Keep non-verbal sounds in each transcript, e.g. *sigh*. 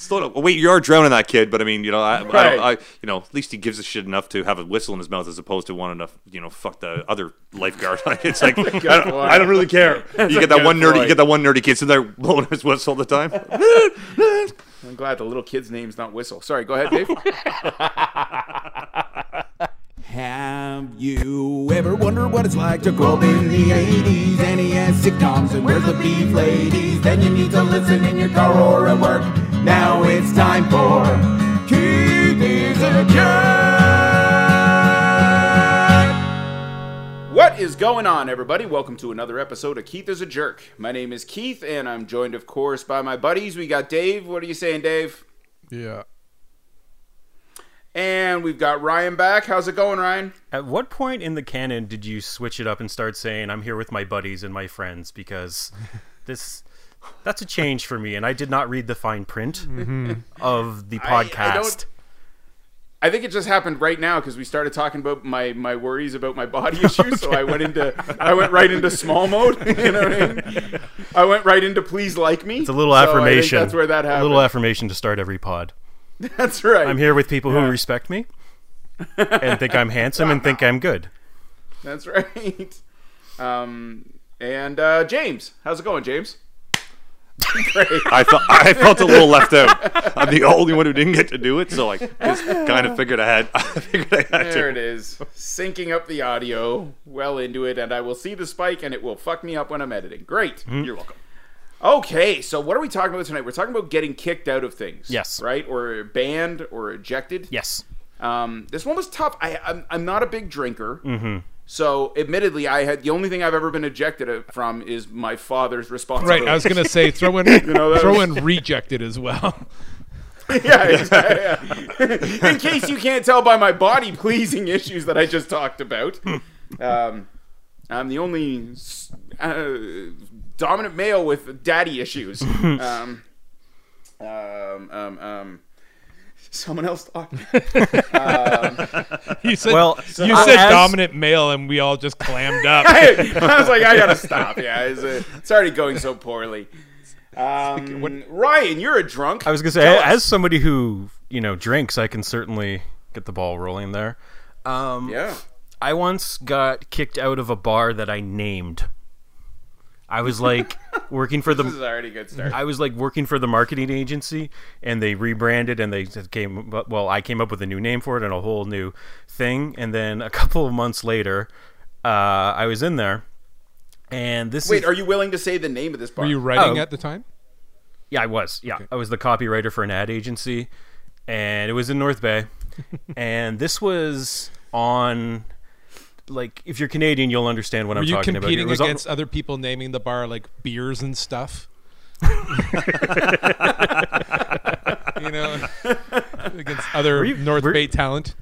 Still, don't- wait, you are drowning that kid, but I mean, you know, I, I, Right. don't, I, you know, at least he gives a shit enough to have a whistle in his mouth as opposed to wanting to, you know, fuck the other lifeguard. *laughs* it's like *laughs* I don't. I don't really care. *laughs* You get that one nerdy, you point. get that one nerdy kid sitting there blowing his whistle all the time. I'm glad the little kid's name's not Whistle. Sorry, go ahead, Dave. Have you ever wondered what it's like to grow up in the 80s? NES sitcoms and where's the beef ladies? Then you need to listen in your car or at work. Now it's time for Keith is a Jerk. What is going on, everybody? Welcome to another episode of Keith is a Jerk. My name is Keith, and I'm joined, of course, by my buddies. We got Dave. What are you saying, Dave? Yeah. And we've got Ryan back. How's it going, Ryan? At what point in the canon did you switch it up and start saying I'm here with my buddies and my friends because *laughs* this that's a change for me and I did not read the fine print of the I- I podcast. I think it just happened right now because we started talking about my, my worries about my body *laughs* issues. So I went into I went right into small mode. *laughs* You know what I mean? I went right into please like me. it's a little So I think affirmation. that's where that happened. A little affirmation to start every pod. *laughs* that's right. I'm here with people Yeah. who respect me and think I'm handsome and think I'm good. That's right. Um, and uh, James, how's it going, James? Great. I felt I felt a little left out. I'm the only one who didn't get to do it, so I just kind of figured I had. *laughs* I figured I had There to. it is, syncing up the audio well into it, and I will see the spike, and it will fuck me up when I'm editing. Great. You're welcome. Okay, so what are we talking about tonight? We're talking about getting kicked out of things. Yes. Right? Or banned or ejected. Yes. Um, this one was tough. I, I'm, I'm not a big drinker. Mm-hmm. So, admittedly, I had the only thing I've ever been ejected from is my father's responsibility. Right. I was gonna say throw in *laughs* you know, throw was- in rejected as well. *laughs* yeah, exactly, yeah. In case you can't tell by my body pleasing issues that I just talked about, um, I'm the only uh, dominant male with daddy issues. *laughs* um, um, um, um, someone else talk. *laughs* You said Well, you uh, said as- dominant male, and we all just clammed up. *laughs* I was like, I gotta stop. Yeah, it's, uh, it's already going so poorly. Um, Ryan, you're a drunk. I was gonna say, Tell us. as somebody who you know drinks, I can certainly get the ball rolling there. Um, yeah. I once got kicked out of a bar that I named. I was like working for *laughs* the. This is the already a good start. I was like working for the marketing agency and they rebranded and they came well I came up with a new name for it and a whole new thing and then a *laughs* couple of months later uh, I was in there and this Wait, is, are you willing to say the name of this bar? Were you writing Oh. at the time? Yeah, I was. Yeah, I was the copywriter for an ad agency, and it was in North Bay. *laughs* and this was on, like, if you're Canadian, you'll understand what Were I'm you talking about. here. It competing was against other people naming the bar like beers and stuff? *laughs* you know, against other you- North were- Bay talent.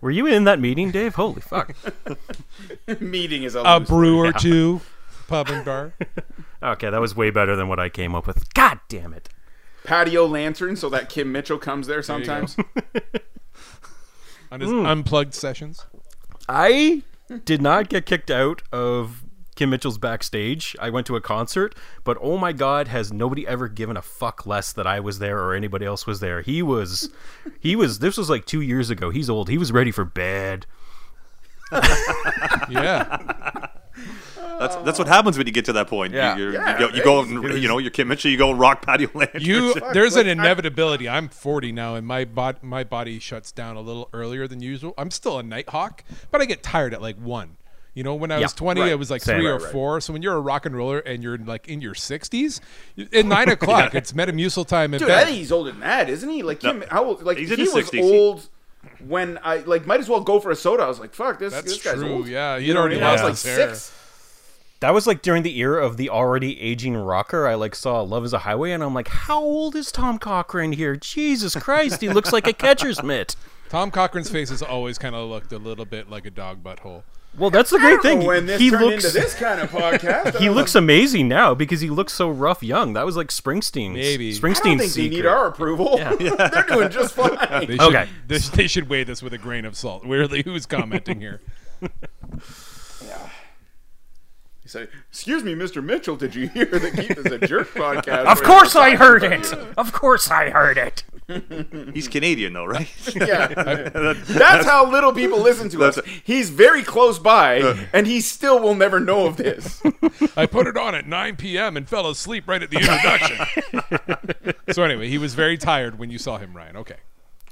were you in that meeting, Dave? Holy fuck! *laughs* meeting is a, A loose brew or two, pub and bar. *laughs* okay, that was way better than what I came up with. God damn it! patio lantern so that Kim Mitchell comes there you go. sometimes. On his Hmm. unplugged sessions. I did not get kicked out of Kim Mitchell's backstage. I went to a concert, but oh my god, has nobody ever given a fuck less that I was there or anybody else was there. He was he was this was like 2 years ago. He's old. He was ready for bed. *laughs* Yeah. That's that's what happens when you get to that point. Yeah. You, you're, Yeah, you, go, you go and you know you're Kim Mitchell. You go and rock patio land. You there's an inevitability. I'm 40 now, and my bod, my body shuts down a little earlier than usual. I'm still a night hawk, but I get tired at like one. You know, when I was 20, right. it was like Same. three or Right, right. four. So when you're a rock and roller and you're like in your 60s, at nine *laughs* o'clock, it's Metamucil time in Dude, I think he's older than that, isn't he? Like Kim, how old? Like He's he in was 60s. old when I like might as well go for a soda. I was like, fuck this. That's this guy's true. old. Yeah, you he'd know what I already mean? I was lost like his hair. six. That was like during the era of the already aging rocker. I like saw Love is a Highway and I'm like, "How old is Tom Cochrane here? Jesus Christ, he looks like a catcher's mitt." Tom Cochrane's face has always kind of looked a little bit like a dog butthole. Well, that's the great thing. when this he turned looks into this kind of podcast. *laughs* he looks amazing now because he looks so rough young. That was like Springsteen. Maybe. Springsteen. I don't Springsteen's think they need our approval. *laughs* Yeah, They're doing just *laughs* fine. They should, Okay. They, they should weigh this with a grain of salt. Weirdly, who's commenting here? Say, "Excuse me, Mr. Mitchell, did you hear that Keith is a Jerk *laughs* podcast?" Of course I heard it. Of course I heard it. *laughs* He's Canadian though, right? *laughs* Yeah, that's how little people listen to us. He's very close by, uh. and he still will never know of this. I put it on at 9 p.m. and fell asleep right at the introduction. so anyway, he was very tired when you saw him, Ryan. Okay.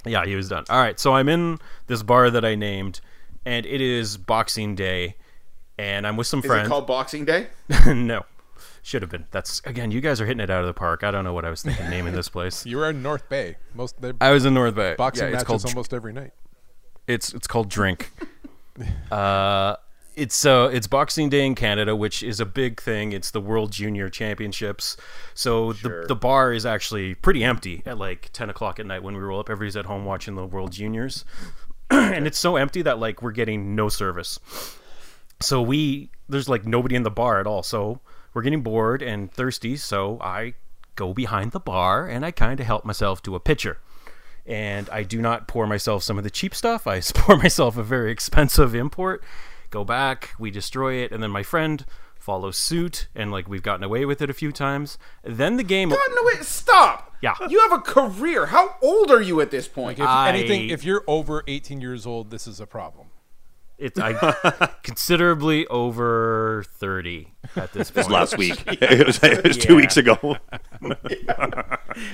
Yeah, he was done. All right, so I'm in this bar that I named, and it is Boxing Day, and I'm with some Is friends. Is it called Boxing Day? *laughs* no, should have been. That's again, you guys are hitting it out of the park. I don't know what I was thinking naming this place. *laughs* You were in North Bay. Most I was in North Bay. boxing yeah, it's matches called almost every night. it's it's called Drink. *laughs* uh, it's uh, it's Boxing Day in Canada, which is a big thing. It's the World Junior Championships, so the the bar is actually pretty empty at like ten o'clock at night when we roll up. Everybody's at home watching the World Juniors, *clears throat* and it's so empty that like we're getting no service. So we there's like nobody in the bar at all. So we're getting bored and thirsty. So I go behind the bar and I kind of help myself to a pitcher and I do not pour myself some of the cheap stuff. I *laughs* pour myself a very expensive import. Go back, we destroy it, and then my friend follows suit, and like we've gotten away with it a few times. Then the game. God, no, wait, stop. Yeah. You have a career. How old are you at this point? If I- anything, if you're over 18 years old, this is a problem. It's I *laughs* considerably over thirty at this point. last week. *laughs* *laughs* It was, it was two weeks ago.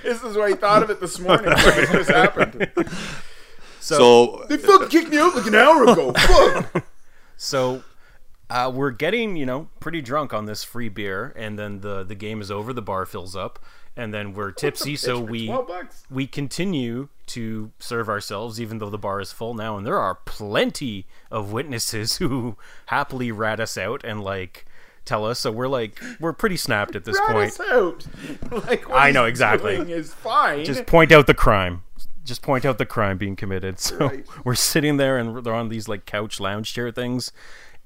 This is why I thought of it this morning. when it just happened. So They fucking kicked me out like an hour ago. Fuck. So uh, we're getting, you know, pretty drunk on this free beer, and then the the game is over. The bar fills up, and then we're tipsy. So we we continue to serve ourselves, even though the bar is full now. And there are plenty of witnesses *laughs* who happily rat us out and like tell us. So we're like we're pretty snapped at this Rat point. us out. *laughs* Like, I know, exactly. Is fine. Just point out the crime. Just point out the crime being committed. So Right. *laughs* we're sitting there and they're on these like couch lounge chair things,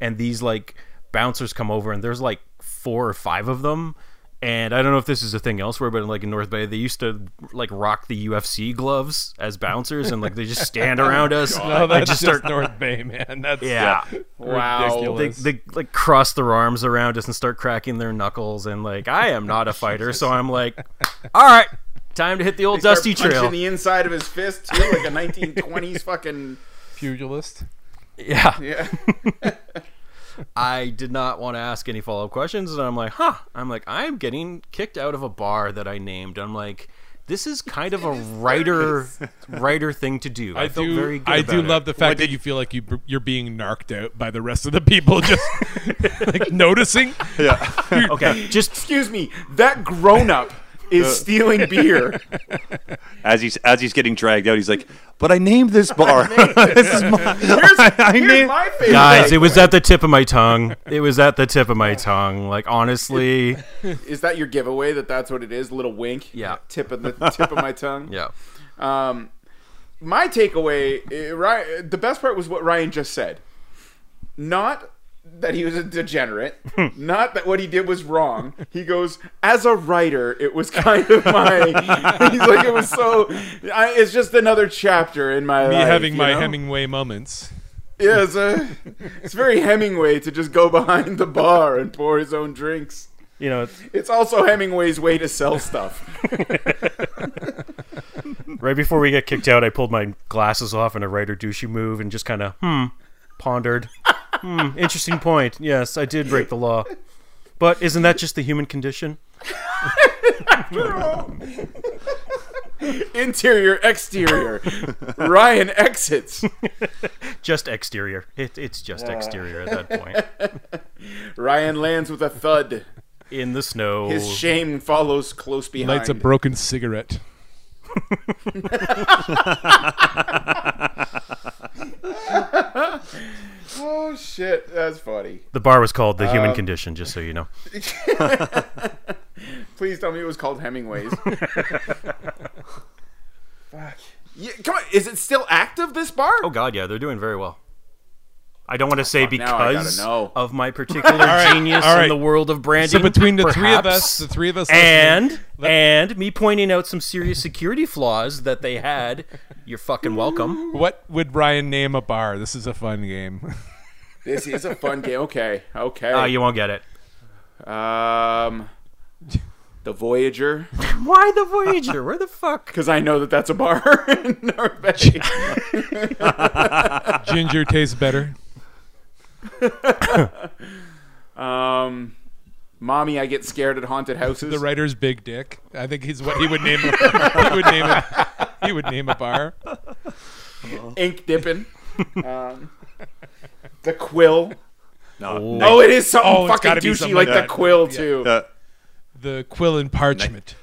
and these like bouncers come over and there's like four or five of them. And I don't know if this is a thing elsewhere, but like in North Bay, they used to like rock the UFC gloves as bouncers, and like they just stand *laughs* oh around us. No, that's just just start, North Bay, man. That's yeah. wow. They, they like cross their arms around us and start cracking their knuckles, and like I am not a *laughs* fighter, so I'm like, all right, time to hit the old Start dusty punching trail. the inside of his fist too, like a 1920s fucking. pugilist. Yeah. Yeah. *laughs* I did not want to ask any follow up questions, and I'm like, huh. I'm like, I'm getting kicked out of a bar that I named. I'm like, this is kind of a *laughs* writer *laughs* writer thing to do. I, I felt do. very good I about do it. love the fact that you feel like you you're being narked out by the rest of the people, *laughs* just like noticing. yeah, Okay, just Excuse me. That grown up is Uh. stealing beer. *laughs* as he's as he's getting dragged out, he's like, "But I named this bar. *laughs* this is my. *laughs* Here's, I here's named- my favorite. guys, it was at the tip of my tongue. It was at the tip of my tongue. Like honestly, Is that your giveaway? That that's what it is? A little wink. Yeah. Tip of the tip of my tongue. yeah. Um, my takeaway, uh, Ryan, the best part was what Ryan just said. Not that he was a degenerate, *laughs* not that what he did was wrong. He goes, as a writer, it was kind of my. *laughs* he's like, it was so. I, it's just another chapter in my Me life. having my know? Hemingway moments. Yeah, it's, a, it's very Hemingway to just go behind the bar and pour his own drinks. You know, It's also Hemingway's way to sell stuff. *laughs* right before we get kicked out, I pulled my glasses off in a writer douchey move and just kind of hmm pondered. Hmm, interesting point. Yes, I did break the law. But isn't that just the human condition? *laughs* Interior, exterior. Ryan exits. Just exterior. It, it's just exterior at that point. *laughs* Ryan lands with a thud. In the snow. His shame follows close behind. Lights a broken cigarette. *laughs* oh shit, that's funny. the bar was called the Um, human condition, just so you know. *laughs* Please tell me it was called Hemingway's. *laughs* Fuck. Yeah, come on, is it still active? This bar? Oh god, yeah, they're doing very well. I don't want to say fuck, now I gotta because of my *laughs* particular genius all right. in the world of branding. So between the three of us, the three of us, and let- and me pointing out some serious security flaws that they had, *laughs* you're fucking welcome. what would Ryan name a bar? This is a fun game. *laughs* This is a fun game. Okay, okay. Uh, you won't get it. Um, the Voyager, Why the Voyager? Where the fuck? because I know that that's a bar in North Bay. Ginger tastes better. *laughs* Um, mommy, I get scared at haunted houses. The writer's big dick. I think he's what he would name. A, *laughs* he would name a, He would name a bar. Ink dipping. um, the quill. No, Oh, it is something Oh, fucking gotta douchey like like the that. quill too. uh, The quill and parchment.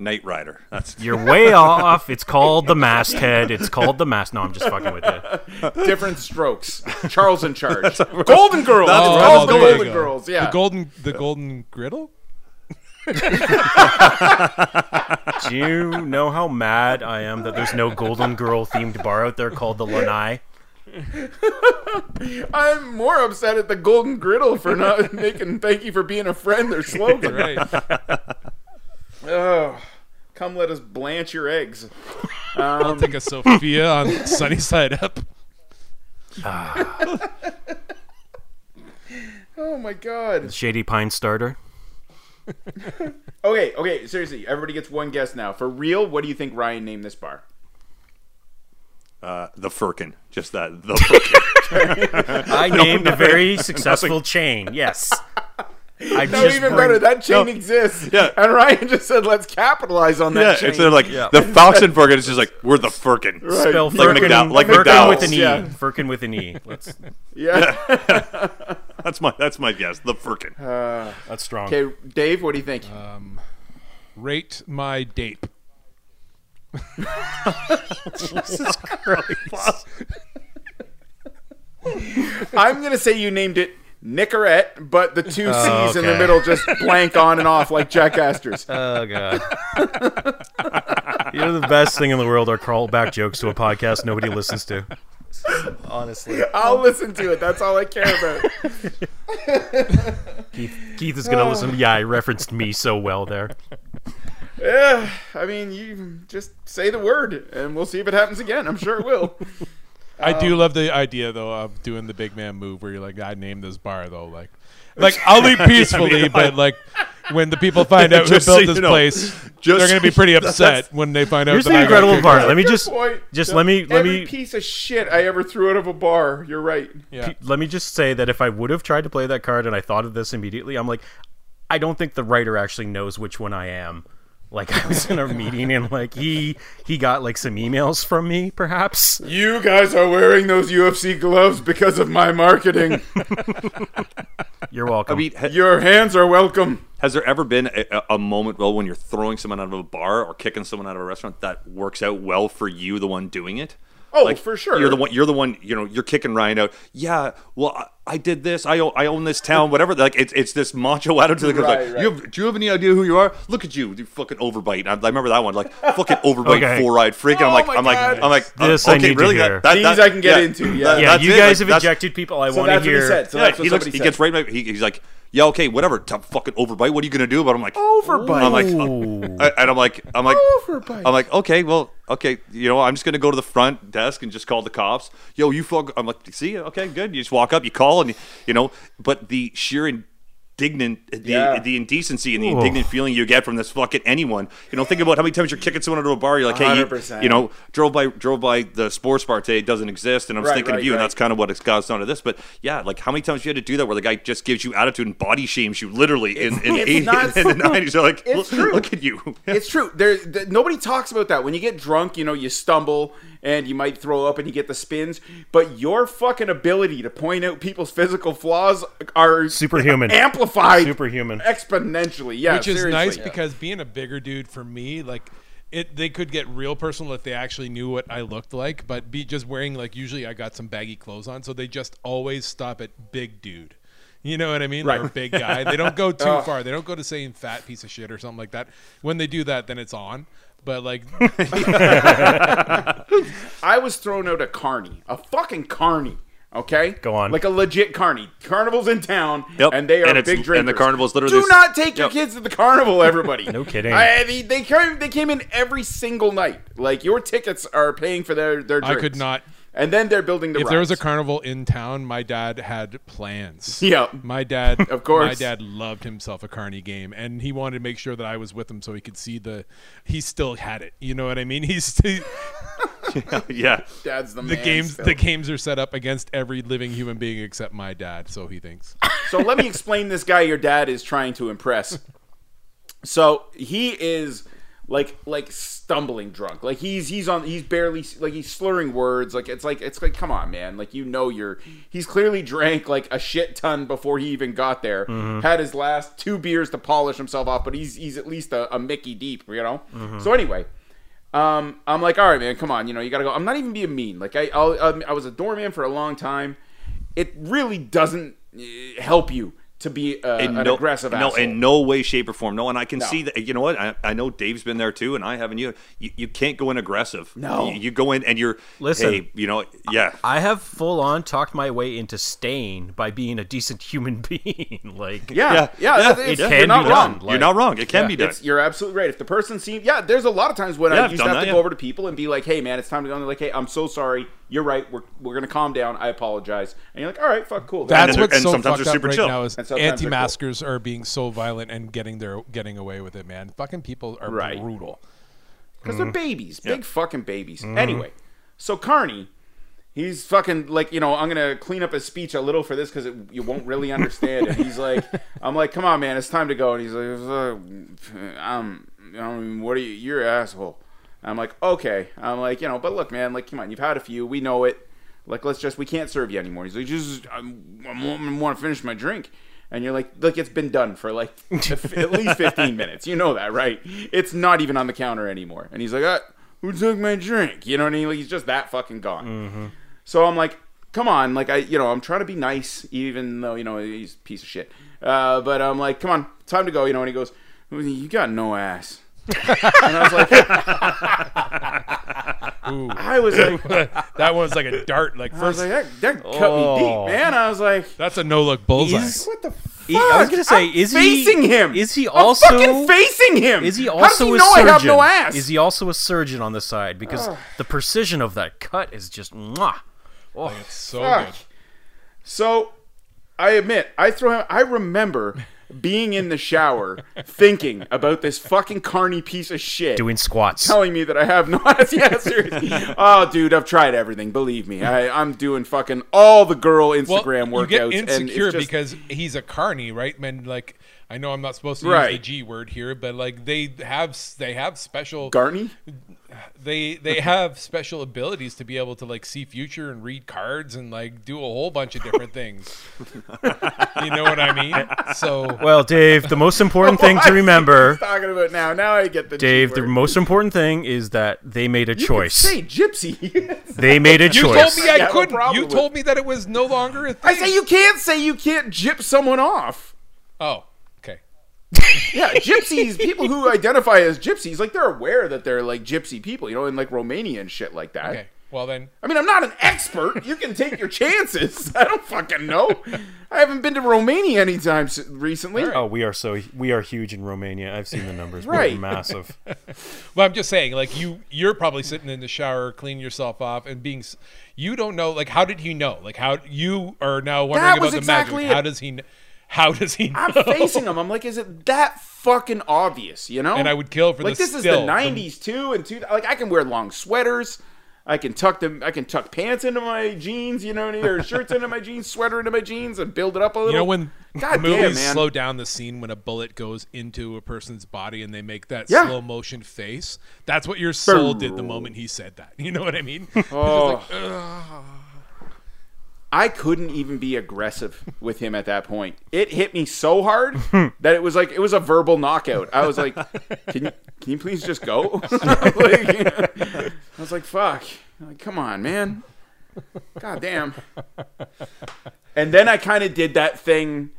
Knight Rider. That's You're way *laughs* off. It's called the masthead. It's called the mast. No, I'm just fucking with you. Different strokes. Charles in charge. Golden Girls. That's it's right. called the Golden go. Girls. Yeah. The golden. The golden griddle. *laughs* Do you know how mad I am that there's no Golden Girl themed bar out there called the Lanai? *laughs* I'm more upset at the Golden Griddle for not making "Thank you for being a friend" their slogan. Right. Oh, come let us blanch your eggs. *laughs* I'll take a Sophia on *laughs* Sunny Side Up. Oh my god. Shady Pine Starter. *laughs* Okay, okay, seriously, everybody gets one guess now. For real, what do you think Ryan named this bar? uh, the Firkin. Just that. The Firkin. I named a very successful chain. Yes. I No, just even bring- better. That chain No. exists. Yeah. And Ryan just said, "Let's capitalize on that yeah, chain." it's sort of like Yeah. the *laughs* Falcon Firkin. It's just like we're the Firkin. Spell Like McDowell- like Firkin McDowell's. with an E. Yeah. Firkin with an E. Let's, *laughs* yeah. *laughs* That's my that's my guess. The Firkin. Uh, that's strong. okay, Dave, what do you think? Um, rate my date. Jesus. Christ. I'm gonna say you named it Nicorette, but the two oh, C's in the middle just blank on and off like Jack Astor's. *laughs* Oh god. you know the best thing in the world are callback jokes to a podcast nobody listens to. Honestly. I'll listen to it. That's all I care about. *laughs* Keith, Keith is gonna listen. Yeah, I referenced me so well there. Yeah, I mean, you just say the word, and we'll see if it happens again. I'm sure it will. I do um, love the idea though of doing the big man move where you're like, I named this bar though. Like, like *laughs* I'll leave peacefully, but like when the people find *laughs* out who Just so built you this know, place, just- they're gonna be pretty *laughs* upset when they find out. Here's that the I got incredible kicked part. out. Let me just Point. just let me let Every me piece of shit I ever threw out of a bar. You're right. Yeah. let me just say that if I would have tried to play that card and I thought of this immediately, I'm like, I don't think the writer actually knows which one I am. Like I was in a meeting and like he he got like some emails from me, perhaps. You guys are wearing those UFC gloves because of my marketing. You're welcome. I mean, ha- Your hands are welcome. has there ever been a, a moment, well, when you're throwing someone out of a bar or kicking someone out of a restaurant that works out well for you, the one doing it? Oh, for sure. You're the one. You're the one. You know, you're kicking Ryan out. Yeah. Well, I, I did this. I own, I own this town. Whatever. Like it's it's this macho *laughs* attitude that goes Right, like, right. you have, do you have any idea who you are? Look at you, you fucking overbite. I, I remember that one. Like fucking overbite, Okay. four ride freak. And I'm Oh like, my I'm like, I'm like, uh, This I okay, need to really? hear. That, that, These that- I can get into, yeah. yeah, you guys Like, have that's- ejected people. I So want to that's what he said. So yeah, that's what he looks. somebody He gets right. He, he's like, yeah, okay, whatever. T- fucking overbite. What are you gonna do about? it? I'm like, Overbite. I'm like, and I'm like, I'm like, Overbite. I'm like, okay, well, okay, you know, I'm just gonna go to the front desk and just call the cops. Yo, you fuck. I'm like, see, okay, good. You just walk up, you call, and you know, but the sheer indignant, the, Yeah. the indecency and the Ooh. indignant feeling you get from this fucking anyone. You know, think about how many times you're kicking someone out of a bar. You're like, hey, you, 100%. you know, drove by drove by the sports bar today. It doesn't exist, and I was Right, thinking right, of you, and that's kind of what it's got down to this. But yeah, like how many times you had to do that where the guy just gives you attitude and body shames you literally in in, it's 80, not- *laughs* in the nineties. You're like, It's look, true. look at you. It's true. There, th- nobody talks about that. When you get drunk, you know, you stumble and you might throw up and you get the spins. But your fucking ability to point out people's physical flaws are Superhuman. amplified, Superhuman. exponentially. Yeah, which is seriously. nice because being a bigger dude for me, like it, they could get real personal if they actually knew what I looked like. But be just wearing like usually I got some baggy clothes on, so they just always stop at big dude. You know what I mean? Right. Or big guy. They don't go *laughs* too oh. far. They don't go to saying fat piece of shit or something like that. When they do that, then it's on. But like, *laughs* I was thrown out a carny, a fucking carny. Okay, Go on. Like a legit carny. Carnival's in town, Yep. and they are And it's- big and drinkers. the carnival's literally Do this- not take your Yep. kids to the carnival, everybody. *laughs* No kidding. I, they, they came. They came in every single night. Like your tickets are paying for their their. I Drinks. could not and then they're building the. If there was a carnival in town, my dad had plans. *laughs* Yeah. My dad, *laughs* Of course. my dad loved himself a carny game, and he wanted to make sure that I was with him so he could see the. He still had it. You know what I mean? *laughs* He's he, yeah. Dad's the, the man games. still. The games are set up against every living human being except my dad. So he thinks. So let me explain this guy your dad is trying to impress. So he is like like stumbling drunk. Like he's he's on he's barely like he's slurring words. Like it's like it's like come on man. Like you know you're he's clearly drank like a shit ton before he even got there. Had his last two beers to polish himself off, but he's he's at least a, a Mickey deep, you know. So anyway, um, I'm like, all right, man, come on, you know, you gotta go. I'm not even being mean. Like I, I'll, um, I was a doorman for a long time. It really doesn't uh, help you to be uh, in an no, aggressive no, asshole. in no way, shape, or form. No, and I can No. see that. You know what? I, I know Dave's been there too, and I haven't. You, you, you can't go in aggressive. No. you, you go in and you're. Listen. hey, you know, yeah. I have full on talked my way into staying by being a decent human *laughs* being. like, yeah, yeah, Yeah, that's- yeah, it's- it you're can not be wrong. done. you're not wrong. It can yeah, be done. It's, you're absolutely right. If the person seems, yeah, there's a lot of times when Yeah, I I've used to have that, to yeah. go over to people and be like, "Hey, man, it's time to go." And they're like, "Hey, I'm so sorry. You're right. We're, we're gonna calm down. I apologize." And you're like, "All right, fuck, cool." That's they're- what's and so sometimes fucked they're up super right chill. now is And sometimes cool. anti-maskers are being so violent and getting their getting away with it, man. Fucking people are Right. brutal. because they're babies, Yeah. big fucking babies. Anyway, so Carney, he's fucking like you know I'm gonna clean up his speech a little for this because you won't really understand it. He's like, *laughs* I'm like, come on, man, it's time to go, and he's like, uh, I'm, I mean, what are you? You're an asshole. I'm like, okay. I'm like, you know, but look, man, like, come on, you've had a few, we know it. Like, let's just, we can't serve you anymore. He's like, just, I, I want to finish my drink. And you're like, look, it's been done for like *laughs* at least 15 minutes. You know that, right? It's not even on the counter anymore. And he's like, uh, who took my drink? You know what I mean? Like, he's just that fucking gone. So I'm like, come on, like I, you know, I'm trying to be nice, even though you know he's a piece of shit. Uh, but I'm like, come on, time to go. You know, and he goes, you got no ass. *laughs* and I was like, Ooh, I was like, *laughs* that one's like a dart. Like I was first, like, that, that cut me Oh. deep, man. I was like, that's a no look bullseye. Is- what the fuck? He- I was gonna say, I'm is he- facing him? is he I'm also- fucking facing him? Is he How also does he a know surgeon? I have no ass? Is he also a surgeon on the side? Because the precision of that cut is just mwah. Oh, It's so Fuck. good. So, I admit, I throw. Him. I remember *laughs* being in the shower thinking about this fucking carny piece of shit. doing squats. telling me that I have no *laughs* ass. Yeah, seriously. oh, dude, I've tried everything. Believe me, I, I'm doing fucking all the girl Instagram well, workouts. you get and it's insecure just- because he's a carny, right? Man, like I know I'm not supposed to use the G word here, but like they have they have special Garney. They they have special abilities to be able to like see future and read cards and like do a whole bunch of different things. *laughs* you know what I mean? So Well, Dave, the most important *laughs* thing to remember, talking about now. Now I get the Dave, the most important thing is that they made a You choice. say gypsy. *laughs* They made a you choice. told me I have a couldn't. problem You told me that it was no longer a thing. I say you can't say you can't gyp someone off. Oh, okay. Yeah, *laughs* gypsies, people who identify as gypsies, like they're aware that they're like gypsy people, you know, in like Romania and shit like that. Okay. Well then, I mean, I'm not an expert. You can take your chances. *laughs* I don't fucking know. I haven't been to Romania anytime s- recently. Oh, we are so we are huge in Romania. I've seen the numbers. Right. We're massive. *laughs* well, I'm just saying, like you, you're probably sitting in the shower, cleaning yourself off, and being, you don't know, like, how did he know? Like, how you are now wondering That about was the exactly magic. How does he? kn- How does he? Know? I'm facing him. I'm like, is it that fucking obvious? You know? And I would kill for like the this is still, the the- '90s too, and two. Like I can wear long sweaters. I can tuck them. I can tuck pants into my jeans. You know, what I mean? or shirts into my jeans, sweater into my jeans, and build it up a little. You know when God movies damn, man. slow down the scene when a bullet goes into a person's body and they make that Yeah. slow motion face? That's what your soul did the moment he said that. *laughs* You know what I mean? Oh. *laughs* I couldn't even be aggressive with him at that point. It hit me so hard *laughs* that it was like it was a verbal knockout. I was like, "Can you can you please just go?" *laughs* like, *laughs* I was like, "Fuck!" Like, come on, man. God damn. And then I kind of did that thing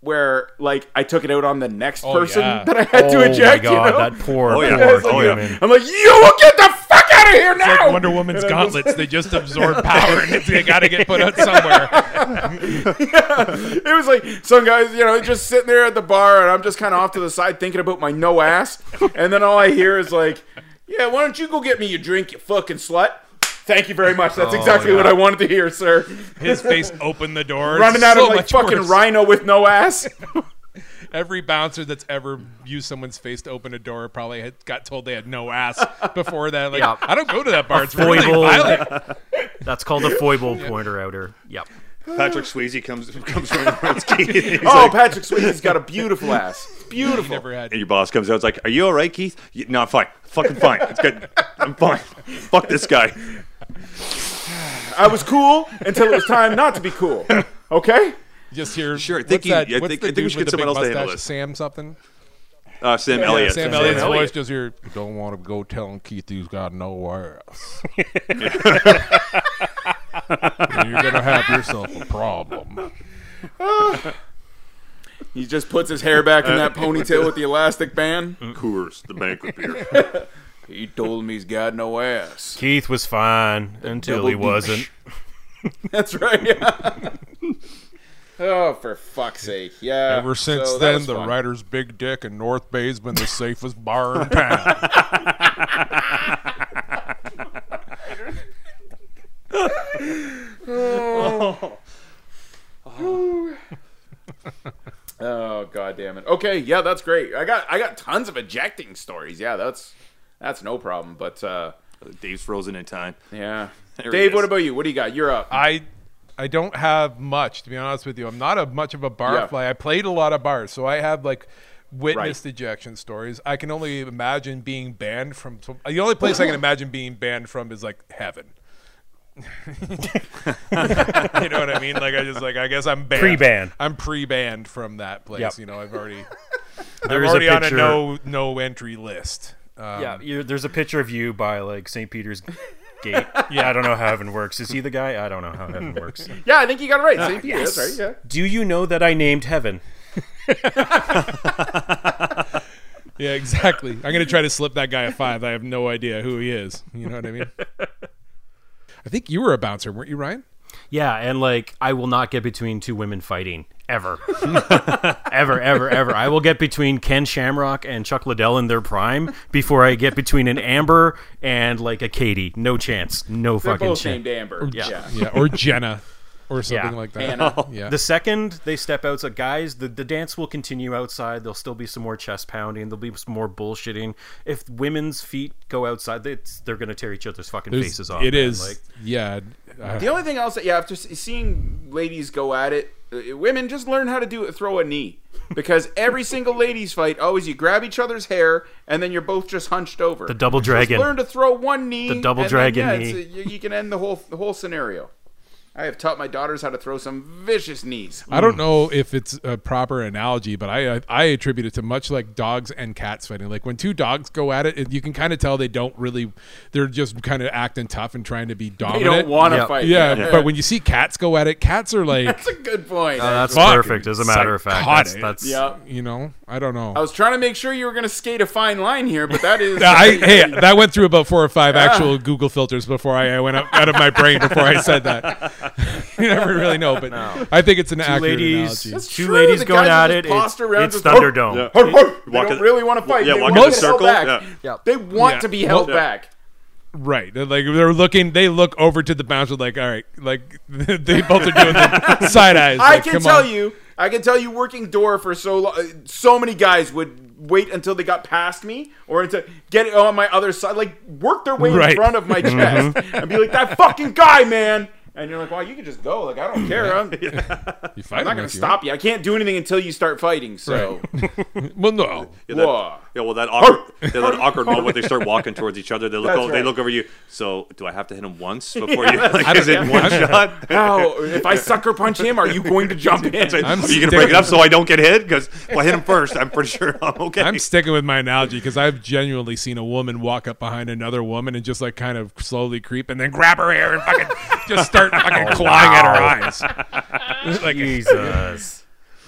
where, like, I took it out on the next Oh, person yeah. that I had oh to eject. my god, you know? that poor, Oh, yeah. poor I was like, Oh, yeah. human. I'm like, you will get the fuck out of here now. like Wonder Woman's *laughs* And I'm just- gauntlets. They just absorb power and they got to get put out somewhere. *laughs* it was like some guys, you know, just sitting there at the bar, and I'm just kind of off to the side thinking about my no ass, and then all I hear is like, "Yeah, why don't you go get me a drink, you fucking slut?" Thank you very much. That's Oh, exactly yeah. what I wanted to hear, sir. His face opened the door. Running out so of like fucking worse. rhino with no ass. Every bouncer that's ever used someone's face to open a door probably had, got told they had no ass before that. Like, Yeah. I don't go to that bar. It's really foible. violent. That's called a foible pointer outer. Yep. Patrick Swayze comes comes running around Keith. *laughs* Oh, like, Patrick Swayze's got a beautiful ass. *laughs* It's beautiful. Never had. and your boss comes out. It's like, "Are you all right, Keith?" "Yeah, no, I'm fine. Fucking fine. It's good. I'm fine. Fuck this guy. I was cool until it was time not to be cool. Okay? Just hear. Sure, I think he- that, I think- I think we should get the someone big else to handle this. Sam something. Uh, Sam Elliott. Sam Sam Elliott's Elliott. voice. Just hear. You don't want to go telling Keith he's got no ass. *laughs* You're gonna have yourself a problem. *laughs* He just puts his hair back in that ponytail with the elastic band. Coors, the banquet *laughs* beer. He told me he's got no ass. Keith was fine until Double he wasn't. That's right. Yeah. Oh, for fuck's sake! Yeah. Ever since so then, the fun. writer's Big Dick in North Bay's been the safest bar in town. *laughs* Oh Oh. god damn it. Okay, yeah, that's great. I got I got tons of ejecting stories. Yeah, that's that's no problem. But uh Dave's frozen in time. yeah. There Dave, what about you? What do you got? You're up. I I don't have much to be honest with you. I'm not a much of a bar Yeah. fly. I played a lot of bars, so I have like witnessed ejection stories. I can only imagine being banned from. The only place I can imagine being banned from is like heaven. *laughs* you know what I mean? Like I just like I guess I'm banned. Pre-banned. I'm pre-banned from that place. Yep. You know, I've already *laughs* There I'm is already a on a no no entry list. Um, yeah, you're, there's a picture of you by like St. Peter's Gate. Yeah, I don't know how heaven works. Is he the guy? I don't know how heaven *laughs* works. yeah, I think you got it right. St. Peter, that's right. Yeah. Do you know that I named heaven? *laughs* Yeah, exactly. I'm gonna try to slip that guy a five. I have no idea who he is. You know what I mean? *laughs* I think you were a bouncer, weren't you, Ryan? Yeah, and like I will not get between two women fighting ever, *laughs* ever, ever, ever. I will get between Ken Shamrock and Chuck Liddell in their prime before I get between an Amber and like a Katie. No chance. No They're fucking both chance. named Amber. Yeah. Yeah, or Jenna, or something Yeah. like that. Anna. *laughs* Yeah. The second they step outside, guys, the, the dance will continue outside. There'll still be some more chest pounding. There'll be some more bullshitting. If women's feet go outside, it's, they're going to tear each other's fucking There's- faces off. It man. is. Like, yeah. uh, The only thing I'll say, yeah, after s- seeing ladies go at it, uh, women just learn how to do it. Throw a knee, *laughs* because every single ladies fight, always you grab each other's hair and then you're both just hunched over. The double Just dragon. learn to throw one knee. The double and dragon then, yeah, knee. a- you, you can end the whole the whole scenario. I have taught my daughters how to throw some vicious knees. I don't know if it's a proper analogy, but I I, I attribute it to much like dogs and cats fighting. Like when two dogs go at it, it you can kind of tell they don't really. They're just kind of acting tough and trying to be dominant. They dominant. don't want to Yeah. fight. Yeah, but when you see cats go at it, cats are like that's a good point. Uh, that's Fucking perfect. As a matter of fact, that's, psychotic. that's yeah. you know. I don't know. I was trying to make sure you were going to skate a fine line here, but that is. *laughs* I, hey, that went through about four or five actual Google filters before I, I went out, out of my brain before I said that. *laughs* *laughs* you never really know, but I think it's an two accurate ladies, analogy. That's two true, ladies the going guys at will it. just posture It's, around it's just- Thunderdome. Yeah. They Walk don't in- really want to fight. yeah, they walk want in to a be held circle, back. yeah. They want Yeah. to be held Well- back. Right. They're like they're looking. They look over to the bouncer like, all right, like *laughs* they both are doing the *laughs* side eyes. I like, can come tell on. you, I can tell you, working door for so long, so many guys would wait until they got past me or until get it on my other side, like work their way Right. in front of my mm-hmm. chest and be like, "That fucking guy, man." And you're like, "Well, you can just go. Like, I don't care. I'm, *laughs* You I'm fighting not going to with you. stop you. I can't do anything until you start fighting." So, *laughs* Well, no. Yeah, that, Whoa. yeah, well, that awkward, yeah, that *laughs* awkward moment they start walking towards each other. They look, That's over, they right. look over you. So, do I have to hit him once before you? Like, is it one shot? how oh, if I sucker punch him, are you going to jump in? I'm Are you gonna break it up so I don't get hit? Because if I hit him first, I'm pretty sure I'm okay. I'm sticking with my analogy because I've genuinely seen a woman walk up behind another woman and just like kind of slowly creep and then grab her hair and fucking just start fucking oh, clawing at her eyes. *laughs* like Jesus.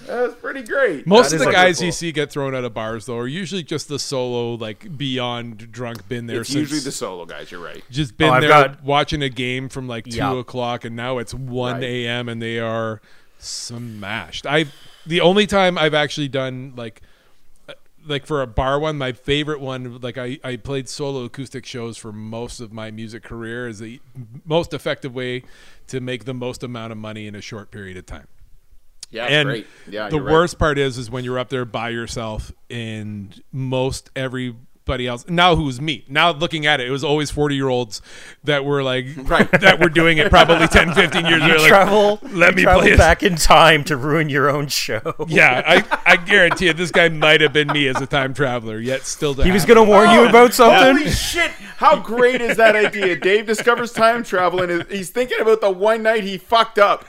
That's pretty great. most That of is the guys you wonderful. see get thrown out of bars though are usually just the solo like beyond drunk been there It's since usually the solo guys. You're right. just been Oh, I've there got- watching a game from like two Yeah. o'clock and now it's one Right. a.m. and they are smashed. I the only time I've actually done like like for a bar one, my favorite one, like I, I played solo acoustic shows for most of my music career, is the most effective way to make the most amount of money in a short period of time. Yeah, and great. Yeah, the you're right. worst part is, is when you're up there by yourself, and most everybody else now who's me now looking at it, it was always 40 year olds that were like *laughs* that were doing it probably 10, 15 years. You They're like, travel, let me travel play this. back in time to ruin your own show. Yeah, I, I guarantee it. this guy might have been me as a time traveler. Yet still, He was gonna warn you oh, about something. Holy shit! How great is that idea? Dave discovers time travel and he's thinking about the one night he fucked up,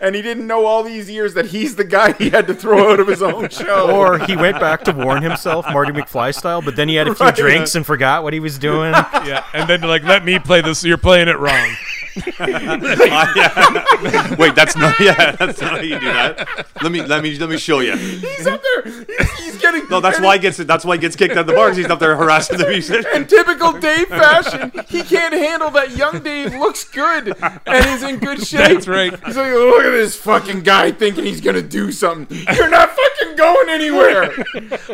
and he didn't know all these years that he's the guy he had to throw out of his own show. *laughs* Or he went back to warn himself, Marty McFly style, but then he had a few Right. drinks and forgot what he was doing. *laughs* Yeah, and then like, let me play this. You're playing it wrong. *laughs* Wait, that's not. Yeah, that's not how you do that. Let me let me let me show you. he's up there. He's, he's getting. No, that's why he gets that's why he gets kicked out of the bar 'cause he's up there harassing the musician. In typical Dave fashion, he can't handle that young Dave looks good and is in good shape. That's right. He's like, look at this fucking guy thinking he's gonna do something. You're not fucking going anywhere.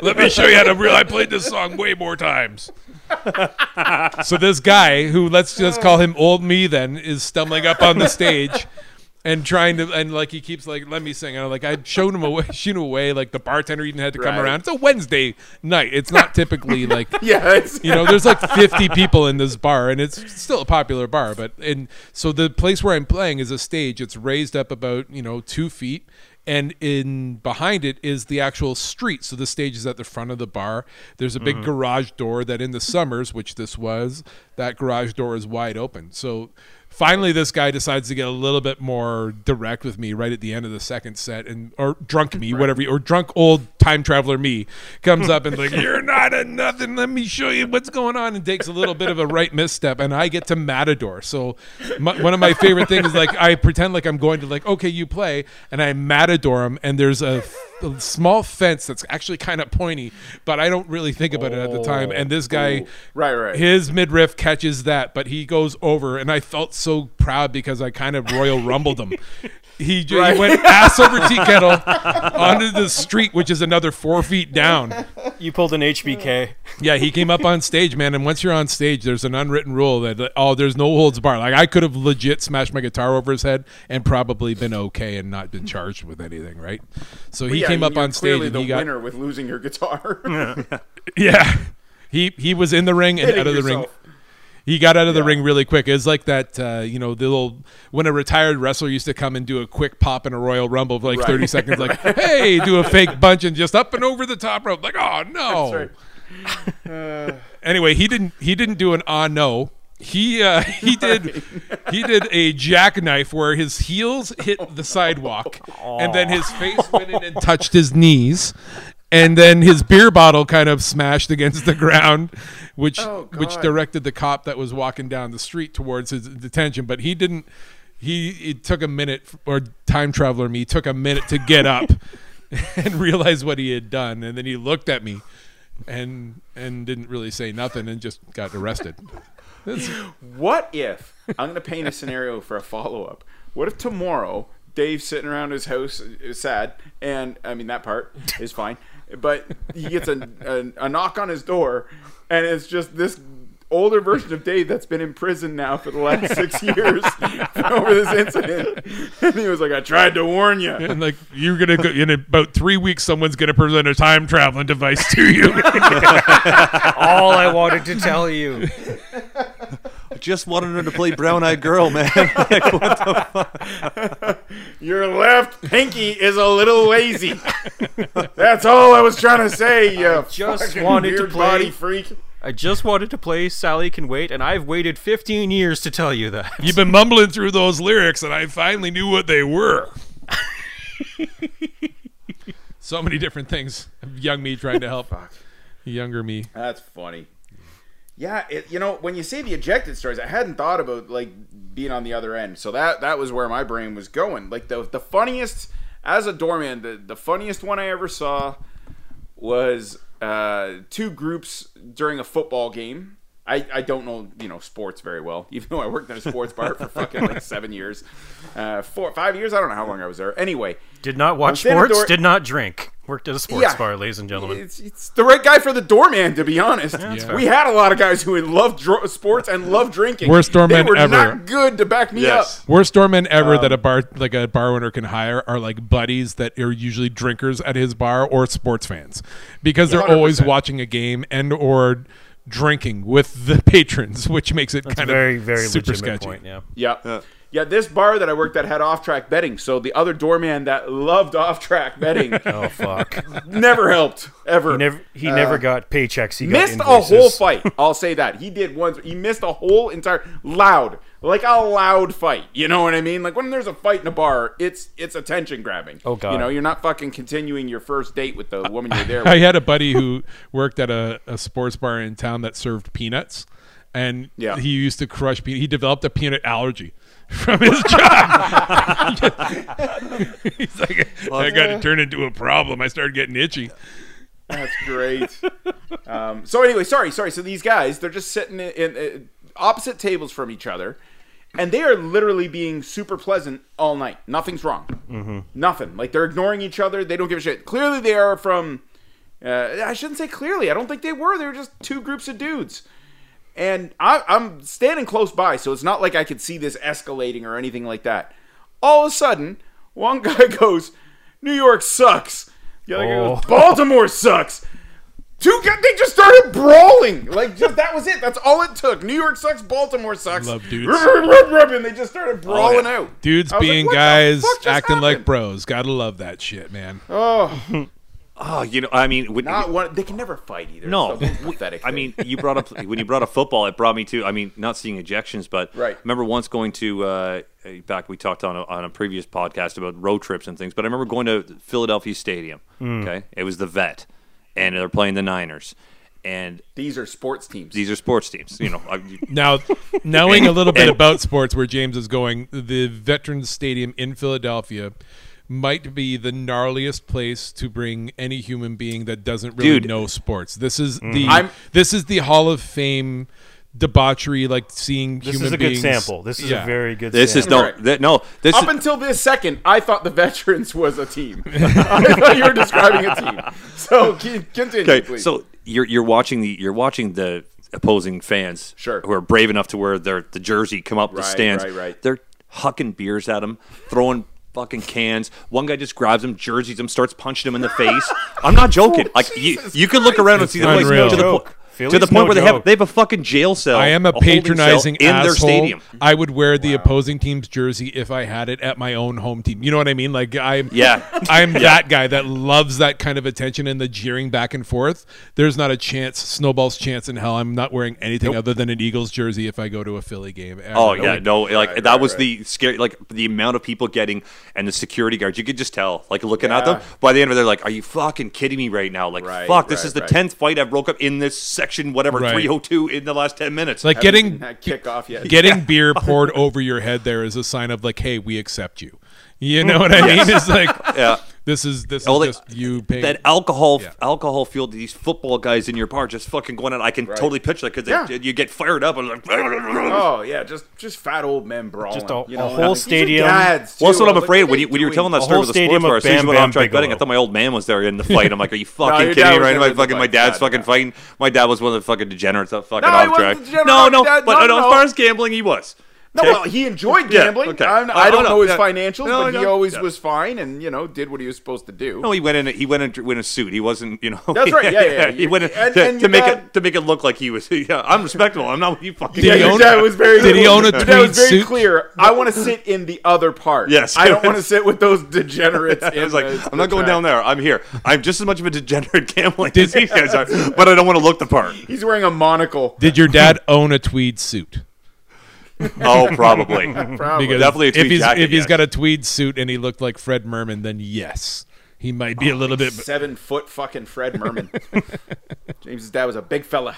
Let me show you how to real. I played this song way more times. So this guy, who let's just call him old me, then is stumbling up on the stage and trying to, and like he keeps like, let me sing. And I'm like, I showed him away, *laughs* shooed him away. Like the bartender even had to come Right. around. It's a Wednesday night. It's not typically like *laughs* Yeah, it's, you know, there's like 50 people in this bar, and it's still a popular bar. But and so the place where I'm playing is a stage. It's raised up about you know two feet, and in behind it is the actual street. So the stage is at the front of the bar. There's a big mm-hmm. garage door that in the summers, which this was, that garage door is wide open. So. Finally, this guy decides to get a little bit more direct with me right at the end of the second set, and or drunk me, whatever, or drunk old time traveler me comes up and *laughs* like, "You're not a nothing. Let me show you what's going on," and takes a little bit of a right misstep, and I get to Matador. So my, one of my favorite things is like I pretend like I'm going to like, okay, you play, and I Matador him, and there's a, a small fence that's actually kind of pointy, but I don't really think about it at the time, and this guy, oh, right, right. his midriff catches that, but he goes over, and I felt so proud because I kind of royal rumbled him. *laughs* He, j- he went ass over tea kettle onto the street, which is another four feet down. You pulled an HBK. Yeah, he came up on stage, man. And once you're on stage, there's an unwritten rule that like, oh, there's no holds bar. Like I could have legit smashed my guitar over his head and probably been okay and not been charged with anything, right? So he Yeah, came up you're on stage clearly and the he got winner with losing your guitar. *laughs* yeah. He he was in the ring and Hitting out of the ring. yourself. He got out of the ring really quick. It was like that, uh, you know, the little when a retired wrestler used to come and do a quick pop in a Royal Rumble for like Right. thirty seconds, like, *laughs* "Hey," do a fake bunch and just up and over the top rope, like, "Oh no!" *laughs* anyway, he didn't he didn't do an ah no. He uh, *laughs* he did he did a jackknife where his heels hit the sidewalk and then his face went in and touched his knees. And then his beer bottle kind of smashed against the ground, which Oh, which directed the cop that was walking down the street towards his detention. But he didn't. He it took a minute, or time traveler me took a minute to get up *laughs* and realize what he had done, and then he looked at me and and didn't really say nothing and just got arrested. What if I'm going to paint a scenario for a follow up? What if tomorrow Dave's sitting around his house uh, sad, and I mean that part is fine, but he gets a, a, a knock on his door, and it's just this older version of Dave that's been in prison now for the last six *laughs* years *laughs* over this incident, and he was like, "I tried to warn you." and like you're gonna go in about three weeks, someone's gonna present a time traveling device to you. *laughs* All I wanted to tell you. I just wanted her to play Brown Eyed Girl, man. *laughs* Like, what the Your left pinky is a little lazy. That's all I was trying to say. You just fucking wanted to play- body freak. I just wanted to play Sally Can Wait, and I've waited 15 years to tell you that. You've been mumbling through those lyrics, and I finally knew what they were. *laughs* so many different things. Young me trying to help younger me. That's funny. Yeah, it, you know, when you say the ejected stories, I hadn't thought about like being on the other end. So that that was where my brain was going. Like the the funniest as a doorman, the the funniest one I ever saw was uh, two groups during a football game. I, I don't know you know sports very well, *laughs* even though I worked in a sports bar for fucking like *laughs* seven years, uh, four five years. I don't know how long I was there. Anyway, Did not watch sports, door- did not drink. Worked at a sports Yeah. bar, ladies and gentlemen. It's, it's the right guy for the doorman, to be honest. fair. We had a lot of guys who loved dro- sports and loved drinking. Worst doorman they were ever. not good to back me Yes. up. Worst doorman ever Um, that a bar like a bar owner can hire are like buddies that are usually drinkers at his bar or sports fans because they're always 100%. watching a game and or drinking with the *laughs* patrons, which makes it That's kind a very, of very super sketchy. point. Yeah. Yeah. Yeah, this bar that I worked at had off-track betting, so the other doorman that loved off-track betting *laughs* Oh fuck. *laughs* never helped ever. He never. He never got paychecks. He got Uh, missed a whole fight. I'll say that he did once. He missed a whole entire loud, like a loud fight. You know what I mean? Like when there's a fight in a bar, it's it's attention grabbing. Oh, God. You know, you're not fucking continuing your first date with the woman you're there *laughs* I had a buddy who worked at a, a sports bar in town that served peanuts, and Yeah. he used to crush peanut. He developed a peanut allergy *laughs* from his job. *laughs* He's like, I got to turn into a problem. I started getting itchy. That's great. um, so anyway, sorry, sorry. So these guys, they're just sitting in, in, in opposite tables from each other, and they are literally being super pleasant all night. Nothing's wrong. Mm-hmm. Nothing. Like they're ignoring each other. They don't give a shit. Clearly, they are from. Uh, I shouldn't say clearly. I don't think they were. They were just two groups of dudes. And I, I'm standing close by, so it's not like I could see this escalating or anything like that. All of a sudden, one guy *laughs* goes, "New York sucks." The other guy goes, Oh. "Baltimore sucks." Two guys, they just started brawling. Like just that was it. That's all it took. New York sucks. Baltimore sucks. Love dudes. Rub, rub, rub, rub, and they just started brawling out. Dudes I was like, being guys, fuck just acting like bros. Gotta love that shit, man. Oh, *laughs* Oh, you know, I mean, when, not one. They can never fight either. No, It's the most pathetic. I mean, you brought up when you brought up football. It brought me to. I mean, not seeing ejections, but Right. remember once going to uh, back. We talked on a, on a previous podcast about road trips and things. But I remember going to Philadelphia Stadium. Okay, it was the Vet, and they're playing the Niners, and these are sports teams. these are sports teams. You know, I, Now, knowing a little bit And- about sports, where James is going, the Veterans Stadium in Philadelphia might be the gnarliest place to bring any human being that doesn't really Dude. know sports. This is the I'm- this is the Hall of Fame debauchery, like seeing This human is a good sample. This is Yeah. a very good. this is no, Right. th- no. This Up is, until this second, I thought the veterans was a team. *laughs* *laughs* I thought you were describing a team. So keep- continue, Okay, please. so you're you're watching the you're watching the opposing fans, Sure. who are brave enough to wear their the jersey, come up the stands. right, right. They're hucking beers at him, throwing fucking cans. One guy just grabs him, jerseys him, starts punching him in the face. *laughs* I'm not joking. Oh, like you, Jesus you can look around and see the place unreal. to the, Joke. Po- to the point no where they joke. have they have a fucking jail cell. I am a holding cell patronizing in asshole. their stadium. I would wear the opposing team's jersey if I had it at my own home team. You know what I mean? Like I'm Yeah. *laughs* I'm that guy that loves that kind of attention and the jeering back and forth. There's not a chance, snowball's chance in hell. I'm not wearing anything other than an Eagles jersey if I go to a Philly game. ever. Oh yeah, no, like Right, that right, was right. the scary, like the amount of people getting and the security guards. You could just tell, like looking at them. By the end of it, they're like, "Are you fucking kidding me right now? Like, Right, fuck, this is the right. tenth fight I've broke up in this section, whatever Right. three hundred two in the last ten minutes." Like Haven't getting kickoff yet. getting *laughs* beer poured over your head there is a sign of like, hey, we accept you. You know what I *laughs* mean? It's like yeah, this is this is Oh, they- just you paying. that alcohol, Yeah. alcohol fueled these football guys in your bar just fucking going out. I can totally picture that because Yeah. you get fired up and like. *laughs* Oh yeah, just just fat old men brawling. Just a- you know, a whole like, these are stadium. Dads, Well, that's what I'm I like, afraid what when you when you were telling that story whole with the sports stadium bar. of As soon as you Bam went Bam off track betting, I thought my old man was there in the *laughs* fight. I'm like, are you fucking your kidding me right? My fucking my dad's fucking fighting. My dad was one of the fucking degenerates that fucking No, off track. No, no, but no, I know no. as far as gambling, he was. No, well, he enjoyed Yeah, gambling. okay. I'm- uh, Oh, I don't know his yeah. financials, No, but he no, always yeah. was fine and you know did what he was supposed to do. No, he went in. He went in, in a suit. He wasn't, you know. That's right, yeah, *laughs* yeah, he went in and- to, and to your make dad- it to make it look like he was. *laughs* Yeah, I'm respectable. I'm not what you fucking. Did yeah, he your own- dad was very. did he own a *laughs* Your dad was very suit? clear. I want to sit in the other part. Yes. I don't want to sit with those degenerates. I was like, I'm not going down there. I'm here. I'm just as much of a degenerate gambling as these guys are, but I don't want to look the part. He's wearing a monocle. Did your dad own a tweed suit? *laughs* Oh, probably. Probably. Because Definitely a if tweed he's jacket, if he's yes. got a tweed suit and he looked like Fred Merman, then yes, he might be a little bit. Seven foot fucking Fred Merman. *laughs* James's dad was a big fella.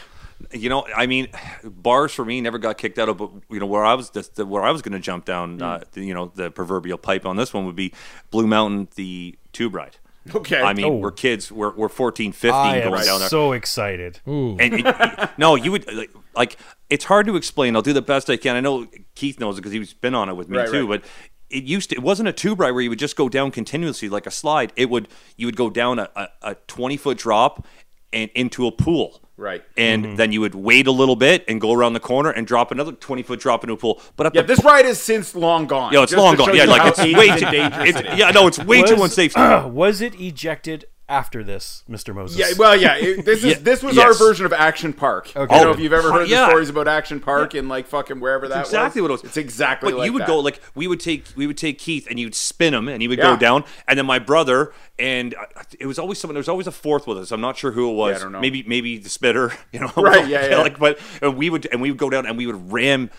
You know, I mean, bars for me never got kicked out of. But you know, where I was, the, the, where I was going to jump down, uh, the, you know, the proverbial pipe on this one would be Blue Mountain, the tube ride. *laughs* Okay. I mean, Oh. we're kids. We're, we're 14, 15 I going am down there. so excited. Ooh. And it, no, you would like, like. It's hard to explain. I'll do the best I can. I know Keith knows it because he's been on it with me Right, too. right. But it used to it wasn't a tube ride where you would just go down continuously like a slide. It would you would go down a, a, a twenty foot drop and into a pool. Right. And mm-hmm. then you would wait a little bit and go around the corner and drop another twenty foot drop into a pool. But up Yeah, the this ride is since long gone. Yo, it's Just long gone. Yeah, like it's way too dangerous it's, it is. Yeah, no, it's way too Was- unsafe. *clears throat* was it ejected after this, Mr. Moses? Yeah, well, yeah. It, this is *laughs* Yeah, this was yes. our version of Action Park. Okay. I don't know if you've ever heard yeah. the stories about Action Park in like fucking wherever that was. exactly was. what it was. It's exactly But like you would that. go like we would take we would take Keith and you'd spin him and he would Yeah. go down and then my brother and I- it was always someone there was always a fourth with us. I'm not sure who it was. I don't know. Maybe maybe the spitter. *laughs* You know. Right, yeah, *laughs* yeah. Like but and we would and we would go down and we would ram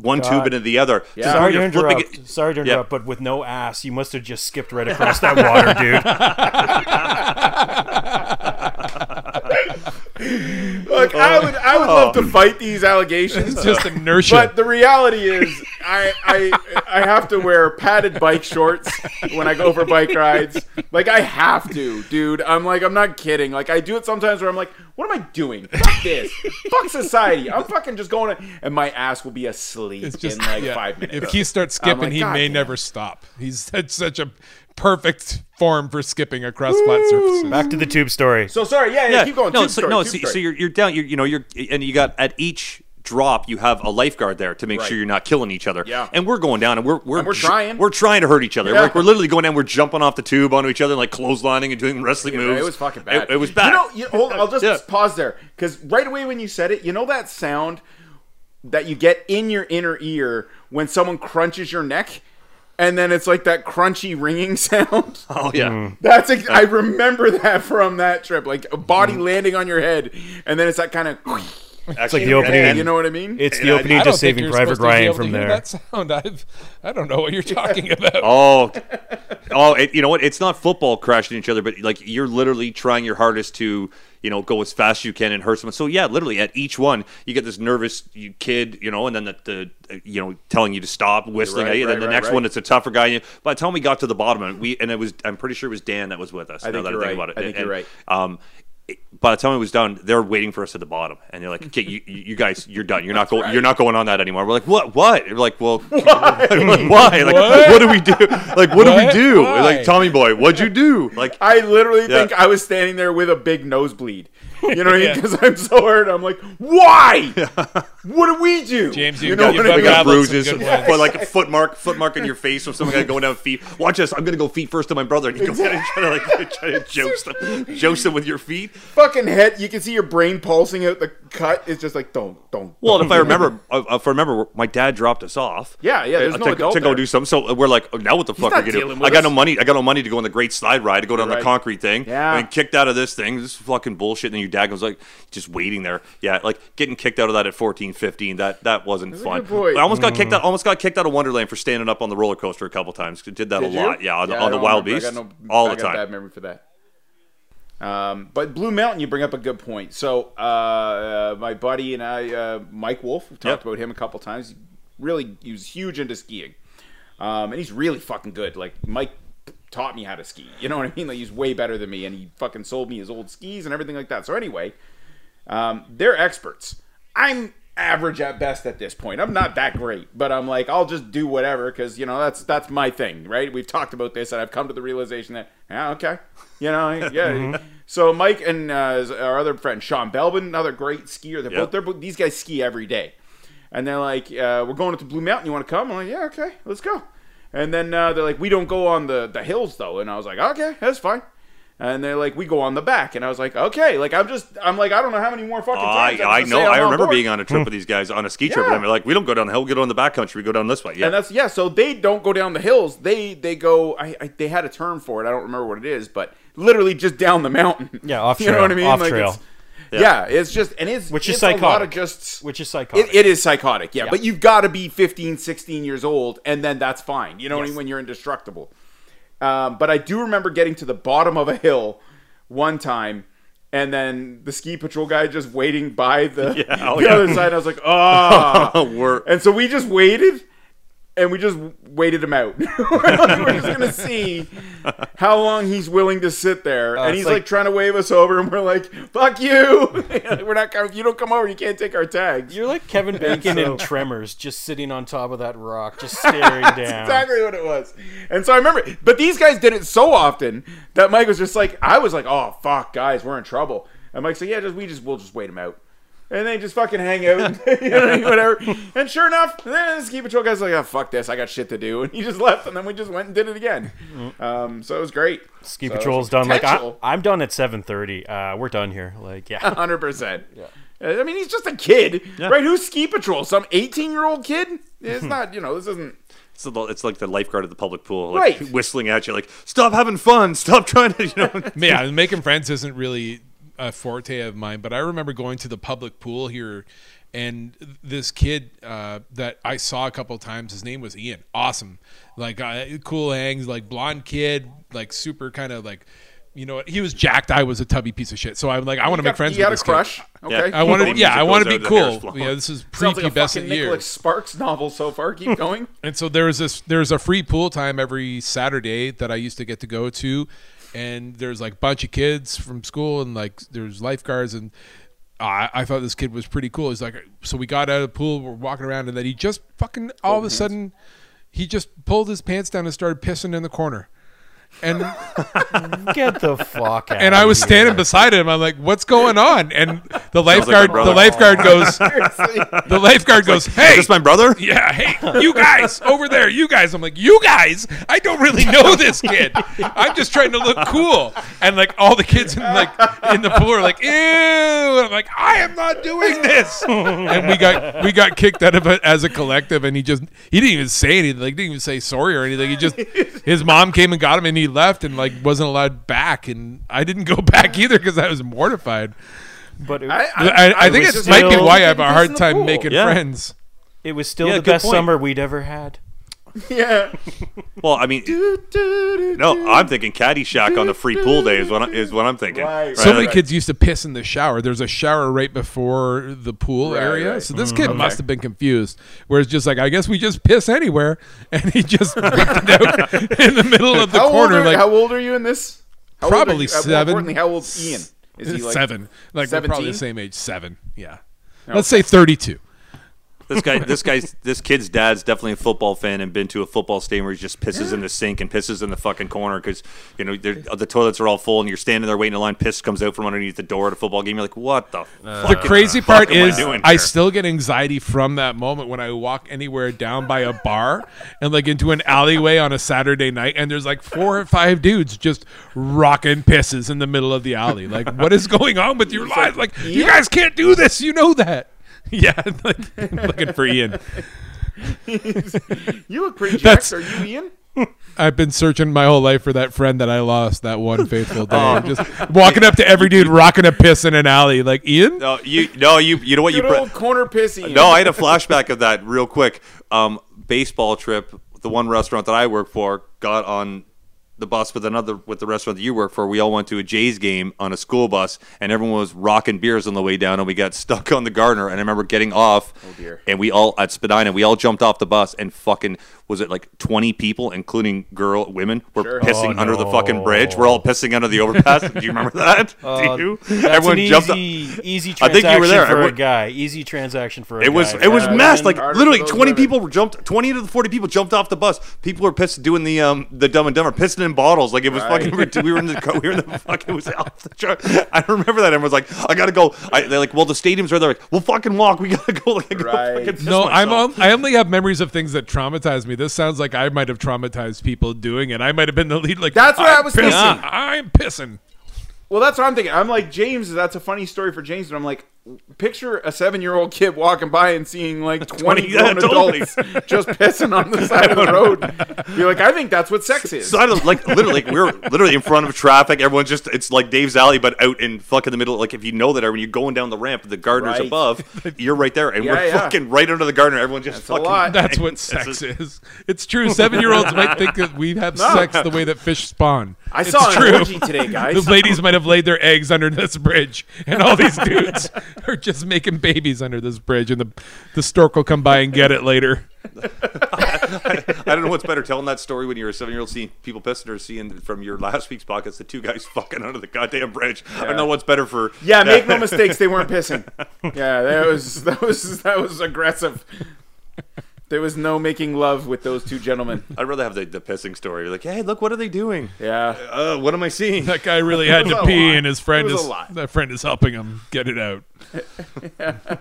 one God. tube into the other. Yeah. So Sorry to you're flipping interrupt. it- Sorry to Yeah. interrupt, but with no ass, you must have just skipped right across that water, dude. *laughs* Look, I oh. would I would love to oh. fight these allegations. It's just inertia. But the reality is, I, I I have to wear padded bike shorts when I go for bike rides. Like I have to, dude. I'm like I'm not kidding. Like I do it sometimes where I'm like, what am I doing? Fuck this. Fuck society. I'm fucking just going, to, and my ass will be asleep just in like yeah. five minutes. If he starts skipping, like, he "God may damn." never stop. He's such a perfect form for skipping across flat surfaces. Back to the tube story. So sorry. Yeah, yeah. Yeah, keep going. No, Tube so, story, no. tube So, story. so you're you're down. You're you know you're and you got at each drop you have a lifeguard there to make Right. sure you're not killing each other. Yeah. And we're going down and we're we're And we're ju- trying. We're trying to hurt each other. Yeah. Like we're literally going down. We're jumping off the tube onto each other, like clotheslining and doing wrestling Yeah, moves. It was fucking bad. It, it was bad. You know, you, hold, I'll just *laughs* Yeah. pause there because right away when you said it, you know that sound that you get in your inner ear when someone crunches your neck, and then it's like that crunchy ringing *laughs* sound. oh yeah. Mm. That's ex- I remember that from that trip, like a body mm. landing on your head, and then it's that kind of. It's like the opening. You know what I mean? It's the And I- opening I to Saving you're Private supposed to be Ryan able from to hear there. That sound, I've, I don't know what you're talking about. *laughs* Oh, oh! It, you know what? It's not football crashing each other, but like you're literally trying your hardest to, you know, go as fast as you can and hurt someone. So yeah, literally at each one, you get this nervous kid, you know, and then the, the you know telling you to stop, whistling Right, at you. right, then the right, next right. one, it's a tougher guy. And by the time we got to the bottom of it, we and it was I'm pretty sure it was Dan that was with us. I now think that you're I think right. about it, I think And, you're right. Um, it- by the time it was done, they're waiting for us at the bottom, and they're like, "Okay, you, you guys, you're done. You're not going. You're not going on that anymore." We're like, "What? What?" We're like, "Well, *laughs* why? *laughs* why? Like, What? what? do we do? Like, what, do we do? Why? Like, Tommy boy, what'd you do? Like, I literally Yeah. think I was standing there with a big nosebleed. You know what I mean? Because I'm so hurt. I'm like, why? *laughs* what do we do? James, you you've know got- what you've I we mean? got bruises, good but like a foot mark, foot mark in your face from some guy going down feet. Watch this. I'm gonna go feet first to my brother, and you go trying to like *laughs* try to joust them, joust them with your feet. Fucking head. You can see your brain pulsing out the cut. It's just like, don't, don't. Well, don't. if I remember, uh, if I remember, my dad dropped us off. Yeah, yeah, there's uh, no to, adult to go there. do something. So we're like, oh, now what the fuck are we gonna do? I got us. no money. I got no money to go on the Great Slide Ride to go down Right. the concrete thing. Yeah. and kicked out of this thing. This is fucking bullshit. And then your dad goes like, just waiting there. Yeah, like getting kicked out of that at 14, 15. That that wasn't a fun. good. I almost got kicked out. Almost got kicked out of Wonderland for standing up on the roller coaster a couple times. Did that Did a you? lot. Yeah, on, the on the Wild remember. Beast, I got no, all I the got time. Bad memory for that. Um, but Blue Mountain, you bring up a good point. So uh, uh, my buddy and I, uh, Mike Wolf, we've talked Yep. about him a couple times. Really, he was huge into skiing, um, and he's really fucking good. Like Mike taught me how to ski. You know what I mean? Like he's way better than me, and he fucking sold me his old skis and everything like that. So anyway, um, they're experts. I'm average at best at this point. I'm not that great, but I'm like I'll just do whatever because you know that's that's my thing, right? We've talked about this, and I've come to the realization that yeah, okay, you know, yeah. So Mike and uh, our other friend Sean Belbin, another great skier. They're Yep. both they're these guys ski every day, and they're like, uh, "We're going to Blue Mountain. You want to come?" I'm like, "Yeah, okay, let's go." And then uh, they're like, "We don't go on the the hills though," and I was like, "Okay, that's fine." And they're like, "We go on the back," and I was like, "Okay." Like I'm just, I'm like, I don't know how many more fucking times. I, I'm I know. say I'm I remember board. being on a trip with these guys on a ski trip, Yeah. and they're like, "We don't go down the hill. We go down the back country. We go down this way." Yeah, And that's yeah. So they don't go down the hills. They they go. I, I they had a term for it. I don't remember what it is, but literally just down the mountain. Yeah, *laughs* off trail. You know trail, what I mean? off Like, trail. It's- yeah. it's just and it's Which is it's a lot of psychotic. just Which is psychotic. It, it is psychotic, yeah, But you've got to be 15, 16 years old, and then that's fine. You know what I Yes. mean? When you're indestructible. Um, but I do remember getting to the bottom of a hill one time, and then the ski patrol guy just waiting by the, *laughs* Yeah, *laughs* oh, the yeah. other side. I was like, *laughs* oh. And so we just waited. And we just waited him out. *laughs* we're, just gonna *laughs* see how long he's willing to sit there, and Uh, it's he's like, like- trying to wave us over, and we're like, "Fuck you! *laughs* we're not coming. If you don't come over, you can't take our tags." You're like Kevin Bacon so- in Tremors, just sitting on top of that rock, just staring down. Exactly what it was. And so I remember, but these guys did it so often that Mike was just like, I was like, oh fuck, guys, we're in trouble. And Mike said, yeah, just we just we'll just wait him out. And they just fucking hang out, *laughs* you know, whatever. And sure enough, then the ski patrol guy's like, oh fuck this, I got shit to do, and he just left, and then we just went and did it again. Um, so it was great. Ski So patrol's it's done. Like I, I'm done at 7:30. Uh, we're done here. Like yeah. *laughs* hundred percent. Yeah. I mean, he's just a kid, right? Who's ski patrol? Some eighteen-year-old kid? It's *laughs* not. You know, this isn't. It's, the- it's like the lifeguard at the public pool, like Right. whistling at you, like "Stop having fun! Stop trying to," you know. yeah, making friends isn't really a forte of mine, but I remember going to the public pool here, and this kid uh, that I saw a couple times, his name was Ian. Awesome, like uh, cool hangs, like blonde kid, like super kind of like. You know what? He was jacked. I was a tubby piece of shit. So I'm like, I want to make friends He with had a this kid. crush. Okay. I want to, yeah, I want to be out, the hair's cool. flowing. Yeah, this is Sounds like a pre-pubescent fucking Nicholas. Sparks novel so far. Keep going. And so there was this there's a free pool time every Saturday that I used to get to go to and there's like a bunch of kids from school and like there's lifeguards and I, I thought this kid was pretty cool. He's like so we got out of the pool, we're walking around and then he just fucking all of a sudden he just pulled his pants down and started pissing in the corner. And *laughs* Get the fuck out. and I was of standing beside him. I'm like, "What's going on?" And the like lifeguard, the lifeguard goes, *laughs* the lifeguard goes, "Hey, Is this my brother? yeah, hey, you guys over there, you guys. I'm like, you guys. I don't really *laughs* know this kid. I'm just trying to look cool. And like all the kids in like in the pool are like, ew. And I'm like, I am not doing this. And we got we got kicked out of it as a collective. And he just he didn't even say anything. Like didn't even say sorry or anything. He just his mom came and got him and he left and like wasn't allowed back. And I didn't go *laughs* back either because I was mortified. But it, I, But I, I, think was it still- might be why I have a hard time pool. making Yeah. friends. it was still Yeah, the best point. summer we'd ever had. *laughs* yeah. Well, I mean, no, I'm thinking Caddyshack on the free pool day is what I, is what I'm thinking. Right. So many Like, kids used to piss in the shower. There's a shower right before the pool Right, area. right. So this kid Okay. must have been confused. Whereas just like, I guess we just piss anywhere. *laughs* And he just ripped out *laughs* in the middle of the How old, corner. are, like how old are you in this? How old are Probably you- uh, seven. importantly, how old's Ian? Is he like seven. Like we're probably the same age. Seven. Yeah. Let's say 32. This guy, this *laughs* guy's, this kid's dad's definitely a football fan and been to a football stadium where he just pisses in the *gasps* sink and pisses in the fucking corner because you know the toilets are all full and you're standing there waiting in line. Piss comes out from underneath the door at a football game. You're like, what the? Uh, the fuck crazy part am I is I still get anxiety from that moment when I walk anywhere down by a bar and like into an alleyway on a Saturday night and there's like four or five dudes just rocking pisses in the middle of the alley. Like what is going on with your life? Like you guys can't do this. You know that. *laughs* Yeah, *laughs* like looking for Ian. *laughs* You look pretty That's- Are you Ian? I've been searching my whole life for that friend that I lost that one faithful day. Oh. Just walking up to every dude rocking a piss in an alley. Like Ian? No, you, no, you, you know what? You, Good pre- corner piss Ian. no, I had a flashback of that real quick. Um, baseball trip. The one restaurant that I work for got on the bus with another with the restaurant that you work for. We all went to a Jays game on a school bus, and everyone was rocking beers on the way down, and we got *laughs* stuck on the Gardiner. And I remember getting off, oh, dear. and we all at Spadina, we all jumped off the bus, and fucking was it like twenty people, including girl women, were Sure. pissing Oh, under the fucking bridge. We're all pissing under the overpass. Do you remember that? *laughs* Uh, Do you? That's Everyone an jumped. easy, up. easy I think you were transaction there. for a Everyone- guy. Easy transaction for a It was guy. it was Yeah, mass. Like literally, twenty women. people jumped. Twenty to the forty people jumped off the bus. People were pissed doing the um the dumb and dumber, pissing in bottles. Like it was Right. fucking. We were in the car- we were in the *laughs* fucking. It was off the chart. I remember that. Everyone was like, "I gotta go." I, they're like, "Well, the stadium's right there." Like, "We'll fucking walk. We gotta go." Like, I go Right. fucking No, I'm myself. I only have memories of things that traumatize me. This sounds like I might have traumatized people doing it. I might have been the lead. Like That's what I was pissing. thinking. I'm pissing. Well, that's what I'm thinking. I'm like James. That's a funny story for James. But I'm like, picture a seven year old kid walking by and seeing like *laughs* 20 yeah, grown totally. adults just pissing on the *laughs* side of the road. You're like, I think that's what sex is. So I don't- like literally, like, we're literally in front of traffic. Everyone's just it's like Dave's Alley, but out in fucking the middle. Like if you know that, when you're going down the ramp, the Gardiner's Right. above, *laughs* you're right there, and Yeah, we're yeah. fucking right under the gardener. Everyone just That's a fucking. That's what sex a- is. It's true. Seven year olds might think that we have sex the way that fish spawn. I It's saw an true. orgy today, guys. The ladies might have laid their eggs under this bridge, and all these dudes *laughs* or just making babies under this bridge, and the the stork will come by and get it later. *laughs* I don't know what's better, telling that story when you're a seven year old seeing people pissing or seeing from your last week's podcast the two guys *laughs* fucking under the goddamn bridge. I don't know what's better for. Yeah, make no mistakes, they weren't pissing. Yeah, that was that was that was aggressive. There was no making love with those two gentlemen. *laughs* I'd rather have the, the pissing story. Like, hey, look, what are they doing? Yeah. Uh, what am I seeing? That guy really had *laughs* to pee, and his friend It was is a lot. that friend is helping him get it out. *laughs*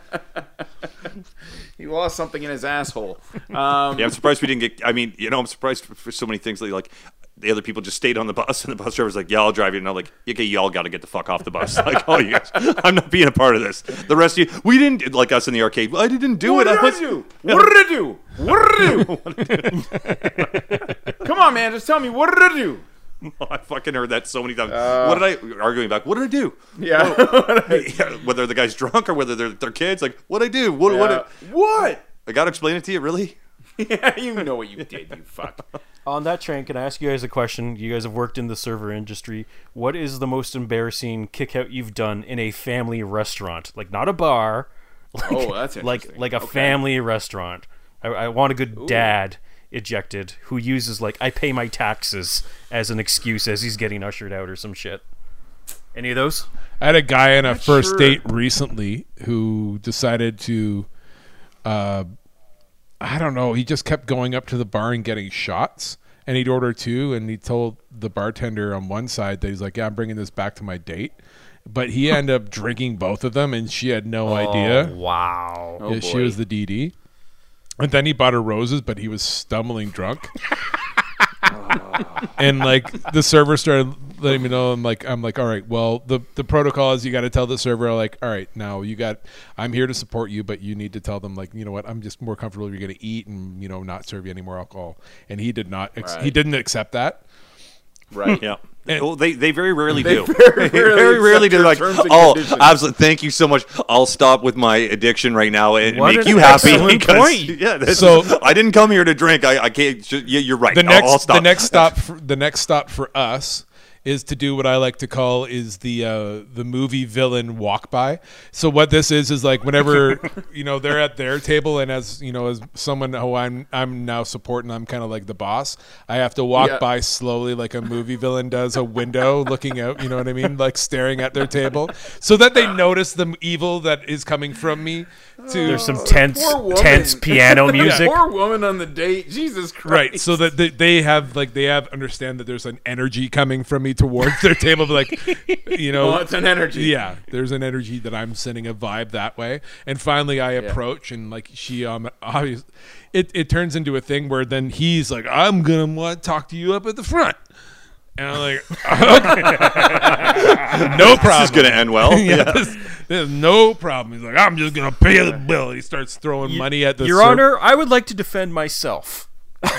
He lost something in his asshole. Um, Yeah, I'm surprised we didn't get. I mean, you know, I'm surprised for, for so many things. Like, like the other people just stayed on the bus, and the bus driver's like, "Yeah, I'll drive you." And I'm like, "Okay, y'all got to get the fuck off the bus." *laughs* Like, oh, you guys, I'm not being a part of this. The rest of you, we didn't like us in the arcade. I didn't do What it. did I I do? *laughs* What did I do? What did I do? *laughs* Come on, man. Just tell me. What did I do? I fucking heard that so many times. Uh. what did I arguing back? What did I do? Yeah. Yeah, whether the guy's drunk or whether they're their kids, like, what did I do? What? Yeah. What? What? I gotta explain it to you, really? Yeah, you know what you did, you fuck. *laughs* On that train, can I ask you guys a question? You guys have worked in the server industry. What is the most embarrassing kick out you've done in a family restaurant? Like not a bar. *laughs* Like, Oh, that's like interesting. like a Okay. family restaurant. I, I want a good dad ejected who uses like I pay my taxes as an excuse as he's getting ushered out or some shit. Any of those? I had a guy on a first sure. date recently who decided to, uh, I don't know, he just kept going up to the bar and getting shots. And he'd order two, and he told the bartender on one side that he's like, "Yeah, I'm bringing this back to my date," but he ended up drinking both of them, and she had no oh, idea. Oh, wow. Oh, Yeah, she was the DD. And then he bought her roses, but he was stumbling drunk. *laughs* and like the server started letting me know. I'm like, I'm like, all right. Well, the the protocol is you got to tell the server like, all right, now you got. I'm here to support you, but you need to tell them like, you know what? I'm just more comfortable if you're going to eat and you know not serve you any more alcohol. And he did not. Ex- He didn't accept that. Right. Yeah. Hmm. And- well, they they very rarely They do. *laughs* very rarely very rarely do. Like, oh, absolutely. Thank you so much. I'll stop with my addiction right now and What make an you happy. because- *laughs* point. *laughs* Yeah. This, So- I didn't come here to drink. I, I can't. ju- Yeah, you're right. the I'll- next I'll stop. the next stop for, the next stop for us is to do what I like to call is the uh, the movie villain walk by. So what this is is like whenever *laughs* you know they're at their table and as you know as someone who I'm I'm now supporting I'm kind of like the boss. I have to walk Yeah. by slowly like a movie villain does a window looking out, you know what I mean? Like staring at their table so that they notice the evil that is coming from me to There's some tense tense *laughs* piano music. Poor woman on the date. Jesus Christ. Right, so that they, they have like they have understand that there's an energy coming from me towards their table, like *laughs* you know, Oh, it's an energy. Yeah, there's an energy that I'm sending a vibe that way, and finally I approach and like she um obviously, it it turns into a thing where then he's like I'm gonna want to talk to you up at the front, and I'm like *laughs* okay. *laughs* no problem. This is going to end well. yeah, yeah. this- there's no problem. He's like, I'm just gonna pay the bill. He starts throwing money at the Your serv- Honor, I would like to defend myself. *laughs*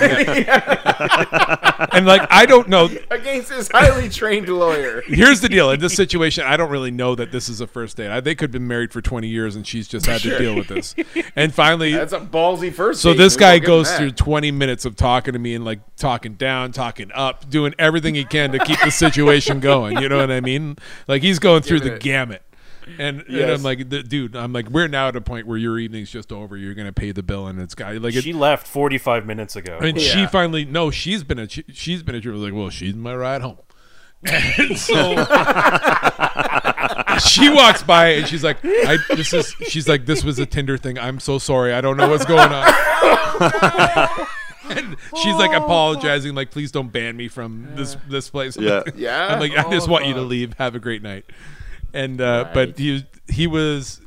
and like I don't know. Against this highly trained lawyer. Here's the deal. In this situation, I don't really know that this is a first date. I, they could have been married for 20 years, and she's just had to deal with this. And finally, That's a ballsy first so date. this We'll guy goes through 20 minutes of talking to me and like talking down, talking up, doing everything he can to keep the situation going. You know what I mean? Like he's going through the it- gamut. And, and I'm like, dude, I'm like, we're now at a point where your evening's just over. You're gonna pay the bill, and it's got like it, She left 45 minutes ago. and she finally no, she's been a she, she's been a she was like, well, she's my ride home. *laughs* And so *laughs* she walks by and she's like, I this is she's like, this was a Tinder thing. I'm so sorry. I don't know what's going on. *laughs* and she's like oh. apologizing, like, please don't ban me from this this place. Yeah. Yeah? I'm like, I just Oh, want you to oh, leave. Have a great night. And uh, Right. but he he was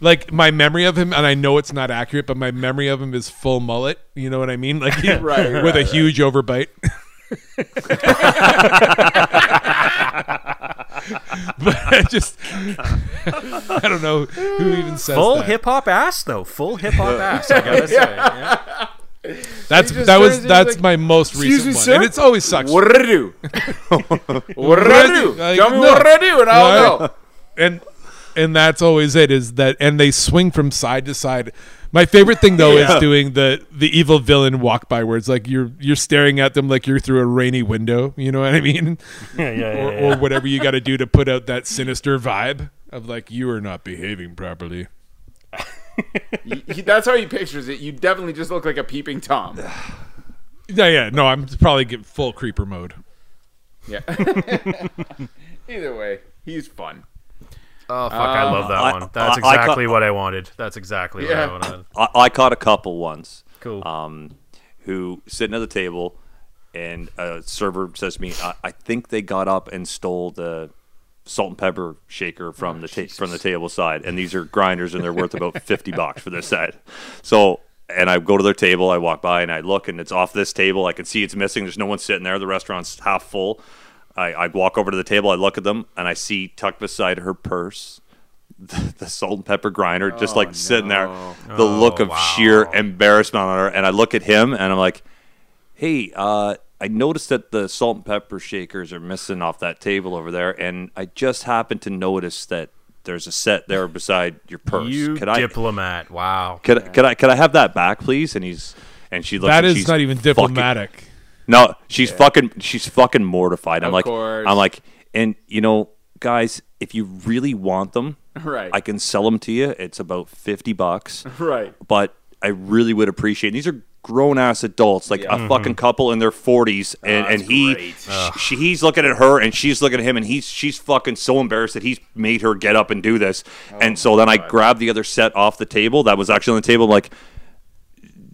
like my memory of him, and I know it's not accurate, but my memory of him is full mullet. You know what I mean? Like he, *laughs* Right, right, with a right. huge overbite. *laughs* but I just *laughs* I don't know who even says Full hip hop ass though. Full hip hop ass. I gotta say. Yeah. That's that was that's like, my most Excuse recent me, one, sir? and it's always sucks. What did I do? what did I do? Like, Tell me no. what did I do, and I'll Right. go. And and that's always it is that and they swing from side to side my favorite thing though Yeah. is doing the the evil villain walk by where it's like you're you're staring at them like you're through a rainy window you know what i mean Yeah, *laughs* yeah, yeah, or, yeah. or whatever you got to do to put out that sinister vibe of like you are not behaving properly. Y- y- that's how he pictures it. You definitely just look like a peeping tom. *sighs* Yeah, yeah. No, I'm probably get full creeper mode. Yeah. *laughs* Either way, he's fun. Oh fuck! I love that I- one. That's I- I exactly ca- what I wanted. That's exactly Yeah. what I wanted. I, I caught a couple once. Cool. um, who sitting at the table, and a server says to me, "I, I think they got up and stole the salt and pepper shaker from the ta- from the table side, and these are grinders, and they're worth about *laughs* fifty bucks for this set." So. And I go to their table. I walk by and I look, and it's off this table. I can see it's missing. There's no one sitting there. The restaurant's half full. I, I walk over to the table. I look at them, and I see tucked beside her purse the, the salt and pepper grinder, just like sitting there. The look Oh, of sheer embarrassment on her, and I look at him, and I'm like, "Hey, uh, I noticed that the salt and pepper shakers are missing off that table over there, and I just happened to notice that there's a set there beside your purse. You could I, diplomat. Wow. could, could I, could I have that back, please?" And he's, and she looks. That and is she's not even fucking- diplomatic. No, she's fucking she's fucking mortified. I'm Of like course. I'm like and you know, guys, if you really want them, Right. I can sell them to you. It's about 50 bucks. *laughs* Right. But I really would appreciate. These are grown ass adults, like Yeah. a fucking mm-hmm. couple in their 40s ah, and Oh, and he great. sh- she, he's looking at her and she's looking at him and he's she's fucking so embarrassed that he's made her get up and do this. Oh and so then I grabbed the other set off the table that was actually on the table I'm like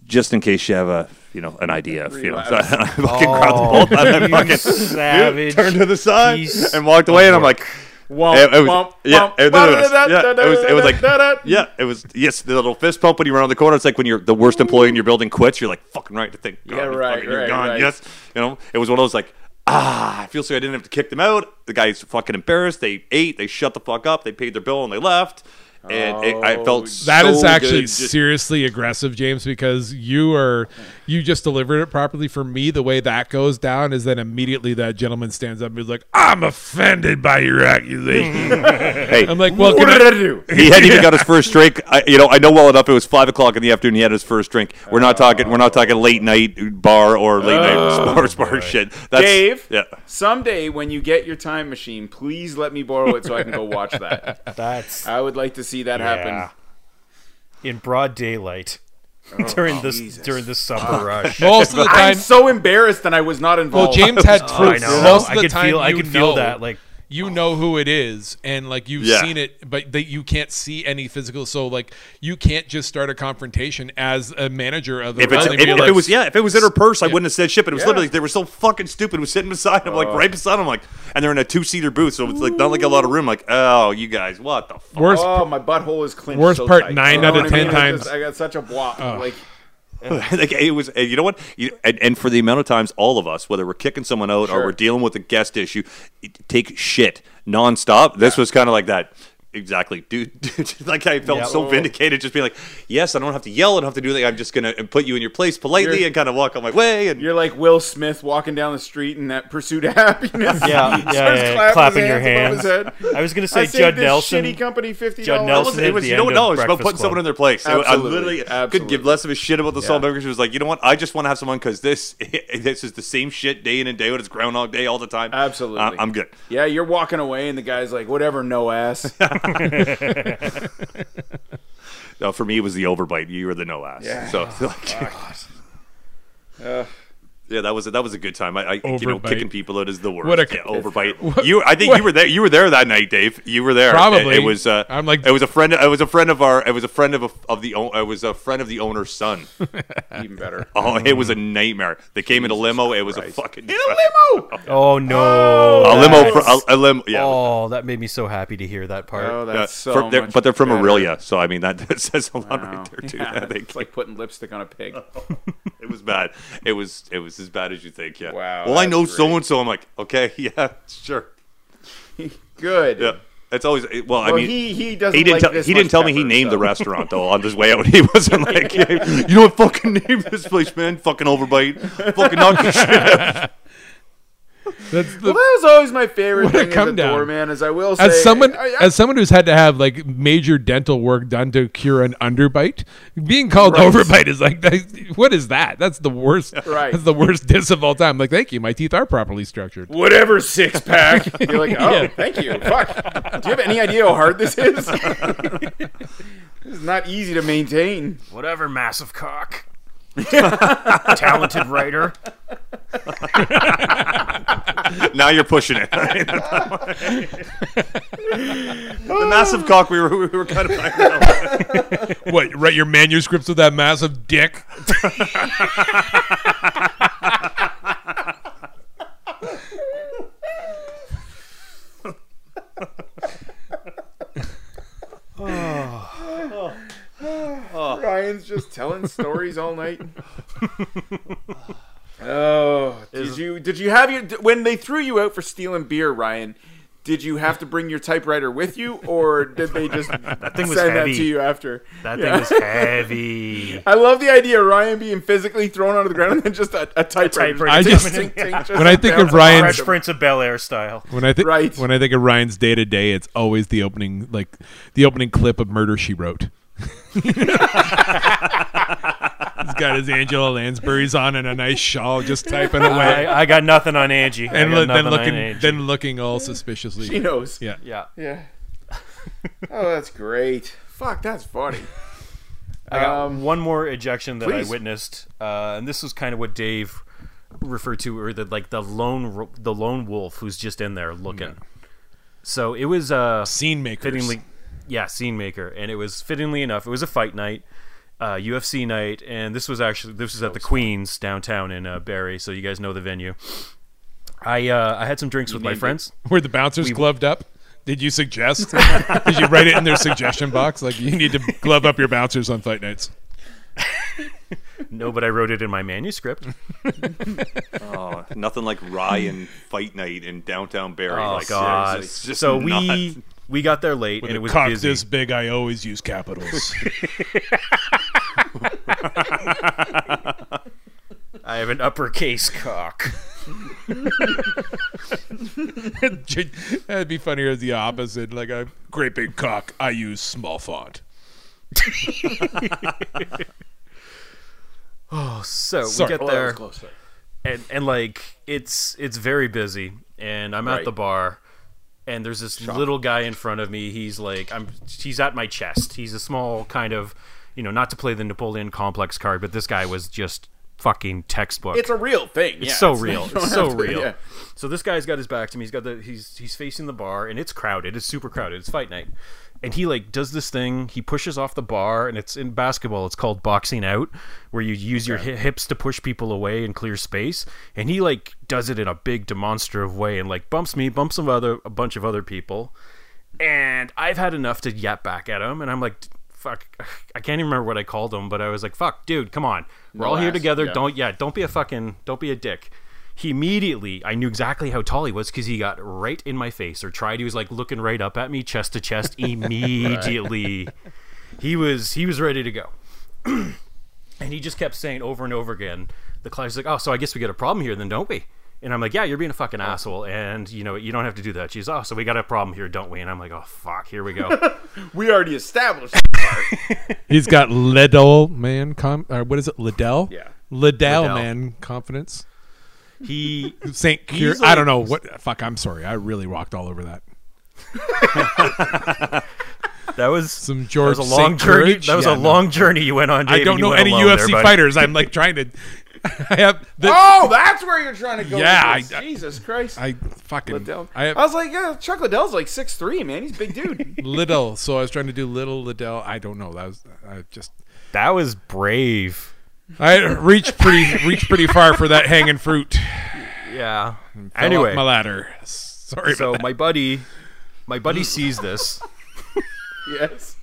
just in case you have a you know an idea of you know *laughs* I fucking oh, the bolt out fucking savage dude, turned to the side and walked away and I'm like Womp, it, was, yeah, it, was, yeah, it was, like, yeah, it was, yes, the little fist pump when you run around the corner. It's like when you're the worst employee in your building quits, you're like, fucking right to think, yeah, right, fucking, right, you're gone, right. yes. You know, it was one of those like, ah, I feel so I didn't have to kick them out. The guy's fucking embarrassed. They ate, they shut the fuck up, they paid their bill, and they left. And it, I Oh, felt That is so actually good seriously aggressive, James, because you are you just delivered it properly. For me, the way that goes down is then immediately that gentleman stands up and is like, "I'm offended by your accusation." *laughs* Hey, I'm like, "Well, What can did I I, do? *laughs* he hadn't even got his first drink. I, you know, I know well enough. It was five o'clock in the afternoon. He had his first drink. We're not talking. We're not talking late night bar or late night sports bar shit. That's, Dave, Yeah. someday when you get your time machine, please let me borrow it so I can go watch that. *laughs* That's I would like to see that yeah. happen. in broad daylight Oh, during this Jesus. during this ah. summer rush. *laughs* most of the time, I'm so embarrassed that I was not involved. well. James had Oh, *laughs* I know. Most of I the could time, feel. I could feel know- that. Like you know who it is and like you've Yeah. seen it but that you can't see any physical so like you can't just start a confrontation as a manager of the If, it's, if, be if it was yeah, if it was in her purse, I wouldn't have said shit. But it was Yeah. literally they were so fucking stupid. It was sitting beside him, like oh. right beside him, like, and they're in a two seater booth, so it's like not like a lot of room. Like, oh, you guys, what the fuck? worst Oh, my butthole is clenched. Worst so part, tight. nine You know out of what I 10 mean? It's times. just- I got such a wop. Like, *laughs* like it was, you know what? You, and, and for the amount of times, all of us, whether we're kicking someone out or we're dealing with a guest issue, take shit nonstop. This was kind of like that. Exactly, *laughs* dude. *laughs* like I felt Yeah. so vindicated, just being like, "Yes, I don't have to yell. I don't have to do that. I'm just gonna uh, put you in your place politely You're- and kind of walk on my way." And you're like Will Smith walking down the street in that pursuit of *laughs* happiness. Yeah, He yeah, yeah, clapping, clapping your hands. hands. I was gonna say saved Judd this Nelson. shitty company fifty Judd dollars. It was, Nelson it was the you know what? No, of it's about Breakfast putting someone in their place. It- I Absolutely. literally couldn't give less of a shit about the salt Yeah. burger. She was like, you know what? I just want to have someone because this this is the same shit day in and day out. It's Groundhog Day all the time. Absolutely. I- I'm good. Yeah, you're walking away, and the guy's like, "Whatever, no ass." *laughs* No, for me, it was the overbite. You were the no ass. Yeah. So, like, Uh, *laughs* yeah, that was a, that was a good time. I, I you know, kicking people out is the worst. What a- yeah, overbite. *laughs* what- you, I think what- you were there. You were there that night, Dave. You were there. Probably. It, it was. Uh, I'm like- it was a friend. It was a friend of our. It was a friend of a, of the. own- It was a friend of the owner's son. *laughs* even better. Oh, it was a nightmare. They came in a limo. It was a fucking In a limo. *laughs* Oh no! A limo, for, a, a limo. Yeah. Oh, that made me so happy to hear that part. Oh, Uh, that's so from- they're- but they're from better. Orillia, so I mean that, that says a lot Wow. right there too. Yeah, I think it's like putting lipstick on a pig. it was bad. It was it was as bad as you think. Yeah. Wow, Well, I know so and so. I'm like, okay, *laughs* yeah, sure. Good. Yeah. It's always well. I mean, he he doesn't. he didn't like tell he didn't tell me he pepper, named the restaurant though on his way out. He wasn't like, *laughs* you know what, fucking *laughs* name this place, man. Fucking overbite. Fucking knock your shit out. That's the, Well, that was always my favorite What a thing as come a down. doorman, as I will say. as someone I- I- as someone who's had to have like major dental work done to cure an underbite, being called Right. overbite is like what is that? That's the worst. Right. That's the worst diss of all time. Like, thank you, my teeth are properly structured. whatever six pack. *laughs* You're like, oh, Yeah. thank you. Fuck. Do you have any idea how hard this is? *laughs* this is not easy to maintain. Whatever, massive cock. *laughs* Talented writer. *laughs* now you're pushing it. *laughs* the massive cock we were we were kind of talking oh. about. What? Write your manuscripts with that massive dick? Oh. Oh. Ryan's just telling *laughs* stories all night. *laughs* Oh, did you did you have your when they threw you out for stealing beer, Ryan? Did you have to bring your typewriter with you, or did they just *laughs* that thing send was that heavy. to you after? That Yeah. thing was heavy. I love the idea of Ryan being physically thrown onto the ground and then just a, a typewriter. typewriter. I Just just- tink, tink, just when I think of bounce Ryan's- around Fresh. Prince of Bel Air style. When I think Right. when I think of Ryan's day to day, it's always the opening like the opening clip of Murder She Wrote. He's got his Angela Lansbury's on and a nice shawl, just typing away, I, I got nothing on Angie. I and got li- then nothing on looking Angie. then looking all suspiciously. She knows. Yeah. yeah. Yeah. *laughs* oh, that's great. Fuck, that's funny. I got Um, one more ejection that please. I witnessed, uh, and this was kind of what Dave referred to, or the like the lone ro- the lone wolf who's just in there looking. So it was uh, Scene makers. fittingly, yeah, scene maker, and it was fittingly enough. It was a fight night, uh, UFC night, and this was actually this was at the Queens downtown in uh, Barrie, so you guys know the venue. I uh, I had some drinks with my named it. friends. *laughs* Were the bouncers gloved up? Did you suggest? *laughs* Did you write it in their suggestion box? Like you need to glove up your bouncers on fight nights. No, but I wrote it in my manuscript. *laughs* Oh, nothing like Ryan fight night in downtown Barrie. Oh like, God! it's just so not- we we got there late, With and it was cock busy. this big, I always use capitals. *laughs* I have an uppercase cock. *laughs* That'd be funnier as the opposite. Like a great big cock, I use small font. *laughs* Oh, so Sorry. we get there, was close. and and like it's it's very busy, and I'm at the bar, and there's this little guy in front of me. He's like I'm he's at my chest. He's a small kind of you know not to play the Napoleon complex card, but this guy was just fucking textbook. It's a real thing. It's yeah. so It's- real. It's so *laughs* real. yeah. So this guy's got his back to me. He's got the he's he's facing the bar and it's crowded. It's super crowded. It's fight night. And he like does this thing. He pushes off the bar and it's in basketball. It's called boxing out, where you use your hi- hips to push people away and clear space. And he like does it in a big demonstrative way and like bumps me, bumps some other a bunch of other people. And I've had enough to yap back at him. And I'm like, fuck, *laughs* I can't even remember what I called him, but I was like, fuck, dude, come on. We're No all here together. yeah. Don't, yeah, don't be a fucking, don't be a dick. He immediately, I knew exactly how tall he was because he got right in my face or tried. He was like looking right up at me, chest to chest, *laughs* immediately. He was, he was ready to go. *clears throat* and he just kept saying over and over again, the client's like, oh, so I guess we got a problem here then, don't we? And I'm like, yeah, you're being a fucking oh. asshole, and you know you don't have to do that. She's, oh, so we got a problem here, don't we? And I'm like, oh fuck, here we go. *laughs* We already established. *laughs* He's got Liddell man, com- or what is it? Liddell. Yeah. Liddell, Liddell. man confidence. He Saint Cure. He's I don't know what. Fuck. I'm sorry. I really walked all over that. *laughs* that was Some that George. was a long St. journey. Courage? That was Yeah, a no. long journey you went on. Dave, I don't know any UFC there, fighters. I'm like trying to. *laughs* I have. The, oh, that's where you're trying to go. Yeah. I- Jesus Christ. I fucking. Liddell. I have I was like, yeah, Chuck Liddell's like six three, man. He's a big dude. *laughs* Liddell. So I was trying to do little Liddell. I don't know. That was. I just. That was brave. I reached pretty reached pretty far for that hanging fruit. Yeah. Fell Anyway, my ladder. Sorry. so about that. my buddy, my buddy sees this. *laughs* yes.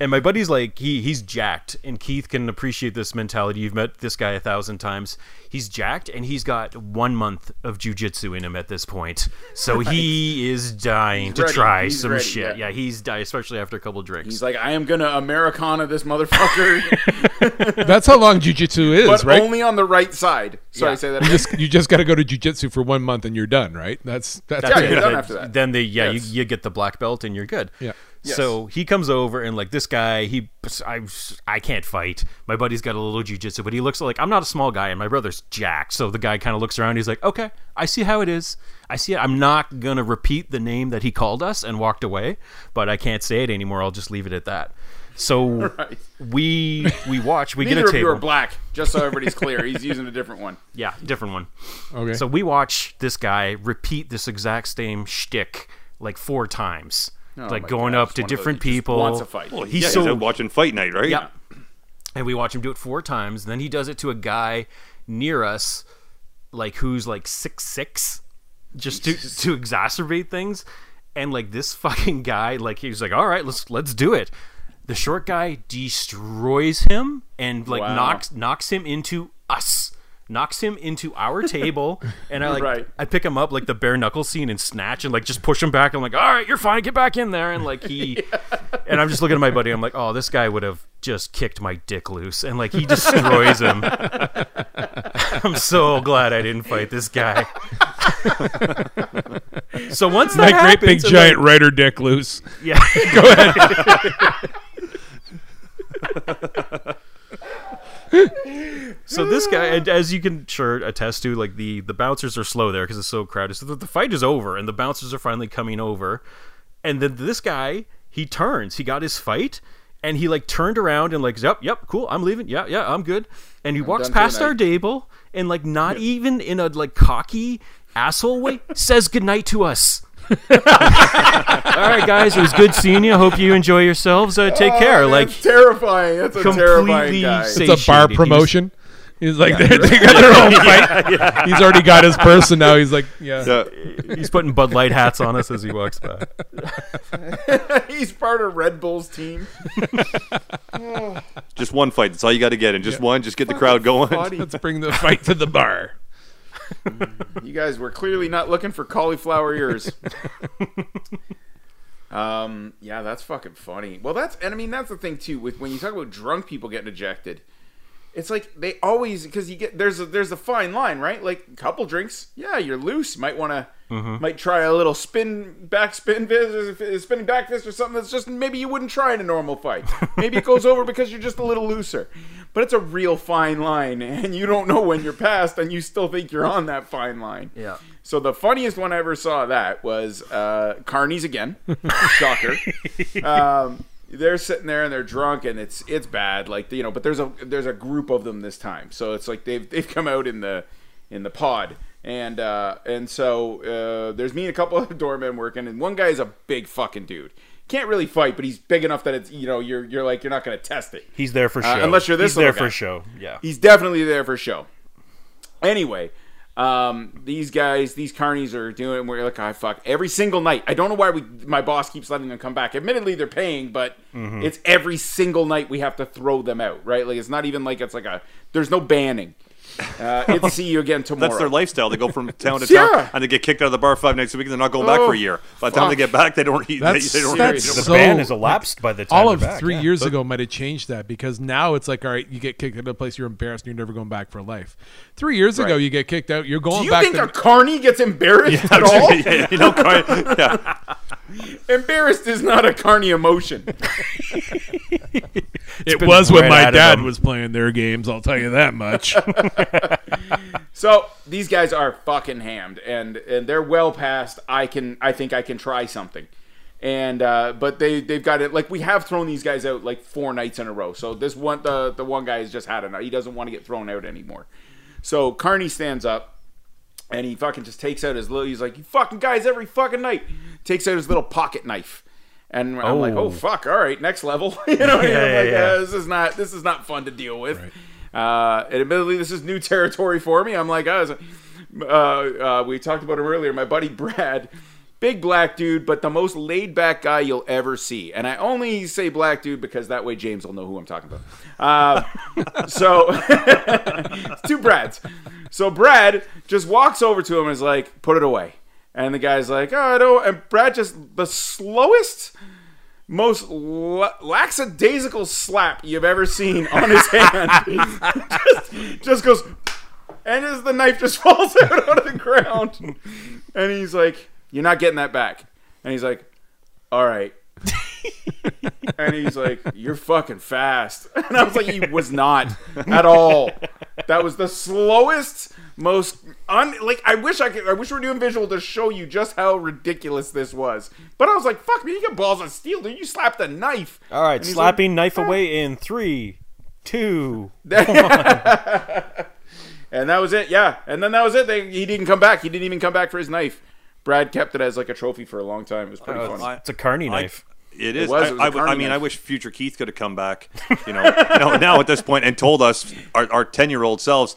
And my buddy's like he he's jacked, and Keith can appreciate this mentality. You've met this guy a thousand times. He's jacked, and he's got one month of jujitsu in him at this point, so *laughs* he is dying to ready. try He's some ready, shit. yeah. Yeah. he's dying, especially after a couple drinks. He's like, I am gonna Americana this motherfucker, *laughs* That's how long jujitsu is, but right? only on the right side. Sorry, Yeah. say that you just you just got to go to jujitsu for one month and you're done, right? That's that's Yeah, it. you're done Then- after that. Then they yeah Yes. you, you get the black belt and you're good. Yeah. Yes. So he comes over and like this guy, he I I can't fight. My buddy's got a little jujitsu, but he looks like I'm not a small guy, and my brother's Jack. So the guy kind of looks around. He's like, okay, I see how it is. I see it. I'm not gonna repeat the name that he called us and walked away, but I can't say it anymore. I'll just leave it at that. So *laughs* Right. we we watch. We *laughs* get a table. of you are black, just so everybody's clear. He's *laughs* using a different one. Yeah, different one. Okay. So we watch this guy repeat this exact same shtick like four times, Oh like going God, up to one those- different people. wants a fight. Well, He's yeah, so- he's watching Fight Night, right? Yeah. And we watch him do it four times. Then he does it to a guy near us, like who's like six six, just to to exacerbate things. And like this fucking guy, like he's like, all right, let's let's do it. The short guy destroys him and like Wow. knocks knocks him into us. Knocks him into our table, and I *laughs* like Right. I pick him up like the bare knuckle scene and snatch and like just push him back. I'm like, all right, you're fine, get back in there. And like he, *laughs* and I'm just looking at my buddy. I'm like, oh, this guy would have just kicked my dick loose, and like he destroys him. *laughs* I'm so glad I didn't fight this guy. so once that my great happens, big and, giant like, rider dick loose. yeah, Go ahead. So this guy, and as you can sure attest to, like the the bouncers are slow there because it's so crowded. So the, the fight is over, and the bouncers are finally coming over, and then this guy he turns. He got his fight, and he like turned around and like, yep, yep, cool, I'm leaving. Yeah, yeah, I'm good. And he walks for the past our table, and like not even in a like cocky asshole way, says goodnight to us. All right, guys, it was good seeing you. Hope you enjoy yourselves. Uh, take care. Oh, Like that's terrifying. That's a terrifying guy. safe. It's a bar Satiated. He's- promotion. He's like they, *laughs* they got their own fight. He's already got his person now. He's like, yeah. Yeah. he's putting Bud Light hats on us as he walks by. *laughs* He's part of Red Bull's team. *laughs* *sighs* Just one fight. That's all you got to get in. Just one. Just get the crowd going. Let's bring the fight to the bar. *laughs* You guys were clearly not looking for cauliflower ears. *laughs* um, yeah, that's fucking funny. Well, that's and I mean that's the thing too with when you talk about drunk people getting ejected. It's like they always because you get there's a there's a fine line, right? Like a couple drinks, yeah, you're loose. Might want to might try a little spin back spin fist, or spinning back fist or something that's just maybe you wouldn't try in a normal fight. Maybe it goes over because you're just a little looser. But it's a real fine line, and you don't know when you're past, and you still think you're on that fine line. Yeah. So the funniest one I ever saw that was uh, Carney's again. *laughs* Shocker. Um, they're sitting there and they're drunk and it's it's bad. Like you know, but there's a there's a group of them this time. So it's like they've they've come out in the in the pod. And uh, and so uh, there's me and a couple *laughs* of doormen working, and one guy is a big fucking dude. Can't really fight, but he's big enough that it's you know you're you're like you're not gonna test it. He's there for show. Uh, unless you're this He's there guy. for show. Yeah. He's definitely there for show. Anyway, um, these guys, these carnies are doing. We're like, I fuck every single night. I don't know why we, my boss keeps letting them come back. Admittedly, they're paying, but Mm-hmm. it's every single night we have to throw them out. Right? Like it's not even like it's like a. There's no banning. Uh, it's see you again tomorrow. That's their lifestyle. They go from *laughs* town to Yeah. town, and they get kicked out of the bar five nights a week, and they're not going back Oh, for a year. By the time they get back, they don't. eat. That's- *laughs* they don't. that's they don't- so- ban is elapsed by the time All of back, three yeah. years ago might have changed that because now it's like, all right, you get kicked out of a place, you're embarrassed, and you're never going back for life. Three years ago, you get kicked out, you're going Do you back. think to, a carny gets embarrassed at *laughs* all? yeah, yeah, you know, Carney- yeah. Embarrassed is not a carny emotion. *laughs* it been was when right my dad them. was playing their games. I'll tell you that much. *laughs* So these guys are fucking hammed, and and they're well past. I can, I think I can try something, and uh, but they they've got it. Like we have thrown these guys out like four nights in a row. So this one, the the one guy has just had enough. He doesn't want to get thrown out anymore. So Carney stands up. And he fucking just takes out his little. He's like, "You fucking guys, every fucking night." Takes out his little pocket knife, and I'm like, Oh. "Oh fuck, all right, next level." *laughs* you know, Yeah, yeah, like, yeah. uh, "This is not this is not fun to deal with." Uh, and admittedly, this is new territory for me. I'm like, I was, uh, uh, we talked about him earlier. My buddy Brad, big black dude, but the most laid back guy you'll ever see. And I only say black dude because that way James will know who I'm talking about. Uh, *laughs* so, it's *laughs* two Brads. So Brad just walks over to him and is like, put it away. And the guy's like, oh, I don't. And Brad just, the slowest, most la- lackadaisical slap you've ever seen on his *laughs* hand. just, just goes, and as the knife just falls out on the ground. And he's like, You're not getting that back. And he's like, All right. *laughs* and he's like, You're fucking fast. *laughs* And I was like, He was not at all. That was the slowest, most un like I wish I could I wish we were doing visual to show you just how ridiculous this was. But I was like, fuck me, you got balls of steel, dude. You slapped a knife. All right, slapping like, knife away in three, two. *laughs* And that was it, yeah. And then that was it. They, he didn't come back. He didn't even come back for his knife. Brad kept it as like a trophy for a long time. It was pretty funny. it's a carny I- knife. It is. was, I, it was a I w- I carny mean, I wish future Keith could have come back, you know, *laughs* now, now at this point and told us, our, our 10 year old selves,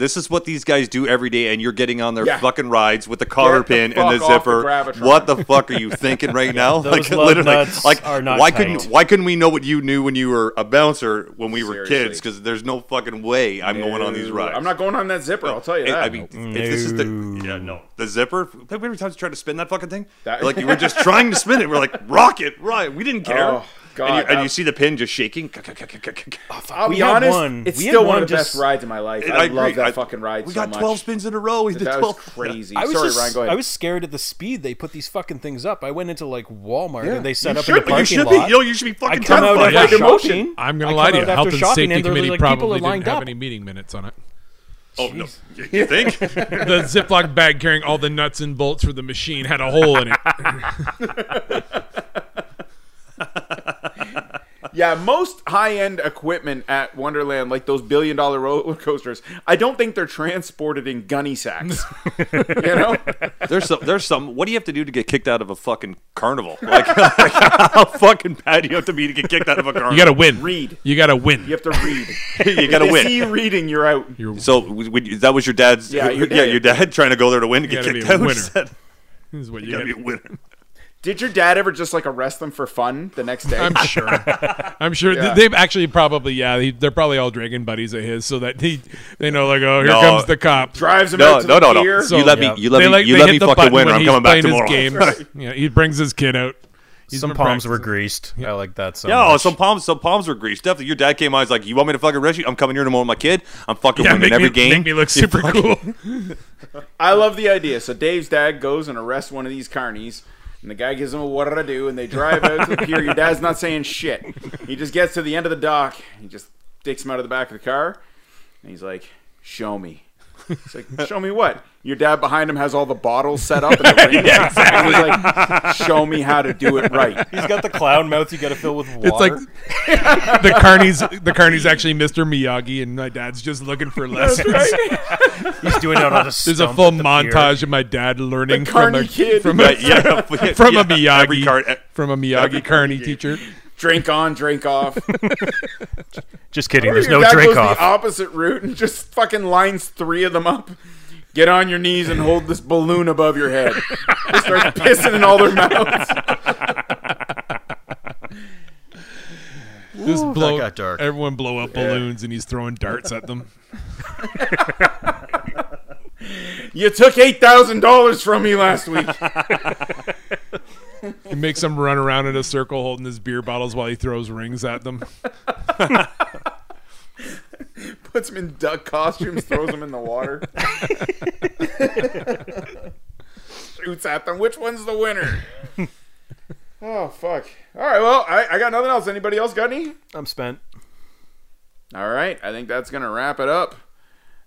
this is what these guys do every day, and you're getting on their Yeah. fucking rides with the collar Get the pin and the fuck off the zipper. What the fuck are you thinking right *laughs* now? those lug nuts like are not why tight. couldn't why couldn't we know what you knew when you were a bouncer when we were Seriously. kids? Because there's no fucking way I'm going on these rides. I'm not going on that zipper. I'll tell you I- that. I mean, if this is the yeah no the zipper. How many times you tried to spin that fucking thing? That- like you were *laughs* just trying to spin it. We're like rock it, right? We didn't care. Oh, God, and, you, and you see the pin just shaking. Oh, I'll we be had honest. one. It's We still had one one of the just- best rides in my life. And I, agree. love that I- fucking ride We so got much. 12 spins in a row. We did That 12. was crazy. I was Sorry, just, Ryan. Go ahead. I was scared at the speed they put these fucking things up. I went into like Walmart Yeah. and they set You up should in the be. You parking You should lot. be. Yo, you should be I fucking come out terrified. after Yeah. shopping. I'm gonna I lie to you. out after Health and shopping safety and there was, committee like, people probably that lined didn't have up. any meeting minutes on it. Oh no, you you think? *laughs* The Ziploc bag carrying all the nuts and bolts for the machine had a hole in it. *laughs* Yeah, most high end equipment at Wonderland, like those billion dollar roller coasters, I don't think they're transported in gunny sacks. *laughs* you know? there's some. There's some. What do you have to do to get kicked out of a fucking carnival? *laughs* Like, like how fucking bad do you have to be to get kicked out of a carnival? You gotta win. Read. You gotta win. You have to read. *laughs* you gotta They win. see you reading, you're out. So w- w- that was your dad's. Yeah, your yeah, dad- your dad trying to go there to win to You get gotta be kicked a out. winner. Said, This is what You you gotta be gotta a winner. Did your dad ever just like arrest them for fun the next day? I'm sure. *laughs* I'm sure Yeah. they've actually probably yeah he, they're probably all drinking buddies of his so that he they know like oh here No. comes the cop. Drives him No, out to no, the no, no. So- you let Yeah. me. You let they me. like you let me fucking win, or I'm coming back playing tomorrow. his games. *laughs* yeah, he brings his kid out. He's Some been palms were practicing. greased. I like that so Yeah, oh, some palms, some palms were greased. Definitely, your dad came out. He's like, "You want me to fucking arrest you? I'm coming here tomorrow with my kid. I'm fucking Yeah, winning every me, game. make me look super fucking- cool. *laughs* I love the idea. So Dave's dad goes and arrests one of these carnies, and the guy gives him a what I do, and they drive out to the pier. Your dad's not saying shit. He just gets to the end of the dock. He just takes him out of the back of the car, and he's like, "Show me." He's like, "Show me what?" Your dad behind him has all the bottles set up in the *laughs* ring. yeah, exactly. he's like, "Show me how to do it right." He's got the clown mouth you got to fill with water. It's like *laughs* the carney's the carney's actually Mr. Miyagi and my dad's just looking for lessons. *laughs* he's doing it on a There's a full the pier. montage of my dad learning The from carny a kid. from Yeah, a, yeah, from yeah, a Miyagi Every card, eh, from a Miyagi carney teacher. Drink on, drink off. *laughs* Just kidding. Or There's no dad drink goes off. the opposite route and just fucking lines three of them up. Get on your knees and hold this balloon above your head. They start *laughs* pissing in all their mouths. Just blow got dark. everyone blow up balloons and he's throwing darts at them. *laughs* You took eight thousand dollars from me last week. He makes them run around in a circle holding his beer bottles while he throws rings at them. *laughs* Puts them in duck costumes, throws them in the water. *laughs* Shoots at them. Which one's the winner? Oh fuck! All right, well, I, I got nothing else. Anybody else got any? I'm spent. All right, I think that's gonna wrap it up.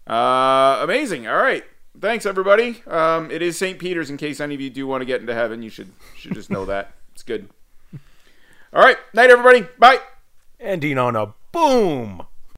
Uh, amazing. All right, thanks everybody. Um, it is St. Peter's. In case any of you do want to get into heaven, you should should just know that *laughs* it's good. All right, night everybody. Bye. Ending on a boom.